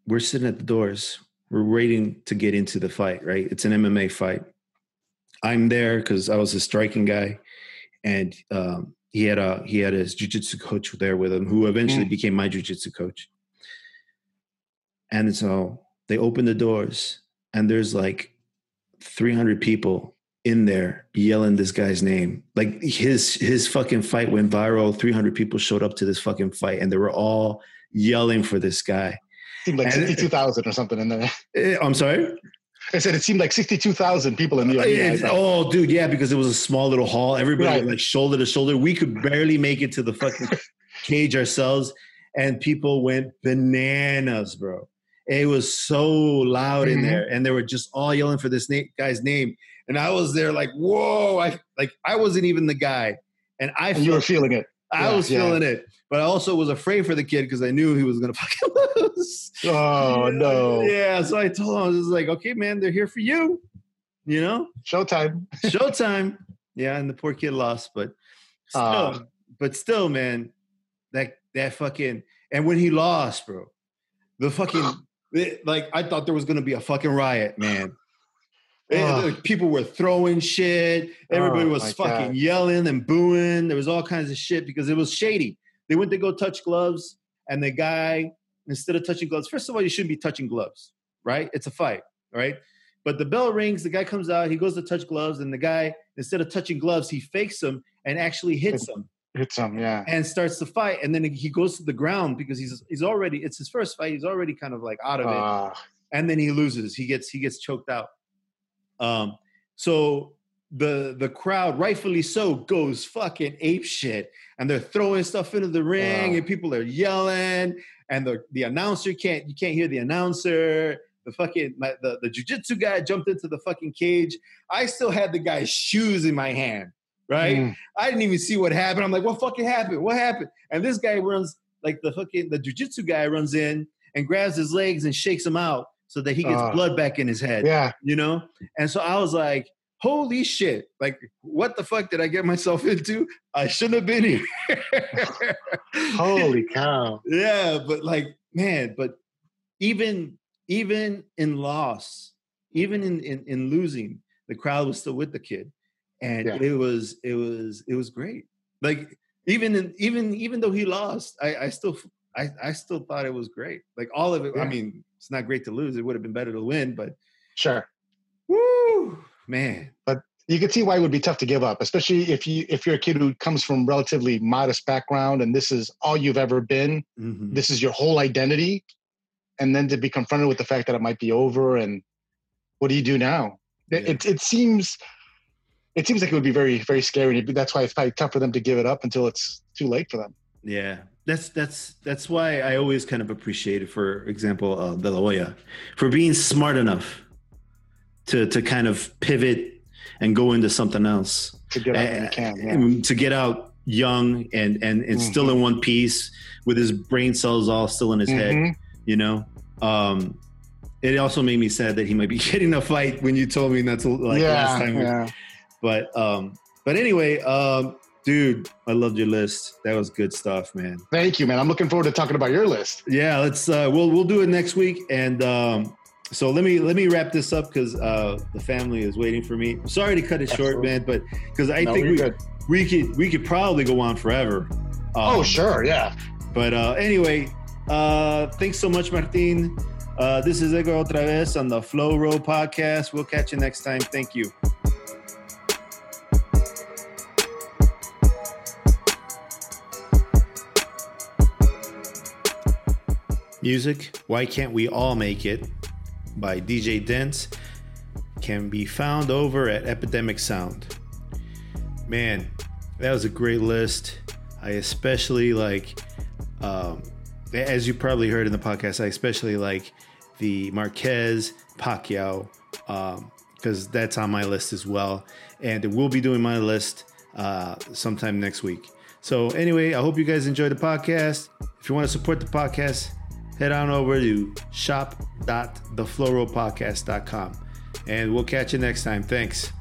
we're sitting at the doors. We're waiting to get into the fight, right? It's an MMA fight. I'm there because I was a striking guy, and um, he had a he had his jujitsu coach there with him, who eventually Mm. became my jujitsu coach. And so they open the doors, and there's like 300 people in there yelling this guy's name. Like his his fucking fight went viral. 300 people showed up to this fucking fight, and they were all yelling for this guy. Seemed like sixty-two thousand or something in there. Eh, I'm sorry. I said it seemed like sixty-two thousand people in the arena. It's- oh, dude, yeah, because it was a small little hall. Everybody Right. like shoulder to shoulder. We could barely make it to the fucking [LAUGHS] cage ourselves, and people went bananas, bro. It was so loud in Mhm. there, and they were just all yelling for this na- guy's name. And I was there, like, whoa! I like I wasn't even the guy, and I and you were feeling it. I yeah, was yeah. feeling it, but I also was afraid for the kid because I knew he was gonna [LAUGHS] fucking lose. Oh no! Yeah, so I told him I was just like, okay, man, they're here for you. You know, Showtime. Showtime. yeah, and the poor kid lost, but still, Ah. but still, man, that that fucking and when he lost, bro, the fucking [GASPS] it- like I thought there was gonna be a fucking riot, man. And Ah. the people were throwing shit. Everybody Oh, was fucking God. yelling and booing. There was all kinds of shit because it was shady. They went to go touch gloves, and the guy, instead of touching gloves, first of all, you shouldn't be touching gloves, right? It's a fight, right? But the bell rings, the guy comes out, he goes to touch gloves, and the guy, instead of touching gloves, he fakes them and actually hits him Hits some, yeah. and starts to fight. And then he goes to the ground because he's he's already it's his first fight. He's already kind of like out of it Ah, and then he loses. He gets he gets choked out. Um, so the the crowd, rightfully so, goes fucking ape shit, and they're throwing stuff into the ring, Wow. and people are yelling, and the the announcer can't you can't hear the announcer. The fucking my, the the jujitsu guy jumped into the fucking cage. I still had the guy's shoes in my hand, right? mm, I didn't even see what happened. I'm like, what fucking happened? What happened? And this guy runs like the fucking the jujitsu guy runs in and grabs his legs and shakes him out so that he gets Ah. blood back in his head. yeah. You know? And so I was like, holy shit. Like, what the fuck did I get myself into? I shouldn't have been here. [LAUGHS] Holy cow! yeah, but like, man, but even even in loss, even in in, in losing, the crowd was still with the kid, and Yeah. it was it was it was great. Like even in even even though he lost, I I still I I still thought it was great. Like all of it. I mean, it's not great to lose. It would have been better to win, but Sure. woo, man. But you can see why it would be tough to give up, especially if you if you're a kid who comes from relatively modest background and this is all you've ever been. Mm-hmm. This is your whole identity, and then to be confronted with the fact that it might be over and what do you do now? Yeah. It, it seems it seems like it would be very very scary. That's why it's probably tough for them to give it up until it's too late for them. Yeah, that's that's that's why I always kind of appreciated, for example, uh, De La Hoya, for being smart enough to to kind of pivot and go into something else to get out and, can, yeah. to get out young and and, and mm-hmm. still in one piece with his brain cells all still in his mm-hmm. head you know um it also made me sad that he might be [LAUGHS] getting a fight when you told me that's like yeah, last time yeah. but um but anyway um dude i loved your list that was good stuff man thank you man i'm looking forward to talking about your list yeah let's uh we'll we'll do it next week and um so let me let me wrap this up because uh, the family is waiting for me. Sorry to cut it Absolutely. short, man, but because I no, think we good. we could we could probably go on forever. Um, oh sure, yeah. But uh, anyway, uh, thanks so much, Martin. Uh, this is Ego otra vez on the Flow Row podcast. We'll catch you next time. Thank you. Music, why can't we all make it? by DJ Dents can be found over at Epidemic Sound. Man, that was a great list. I especially like, um, as you probably heard in the podcast, I especially like the Marquez Pacquiao because um, that's on my list as well. And we'll be doing my list uh, sometime next week. So, anyway, I hope you guys enjoyed the podcast. If you want to support the podcast, head on over to shop.theflowrowpodcast.com. And we'll catch you next time. Thanks.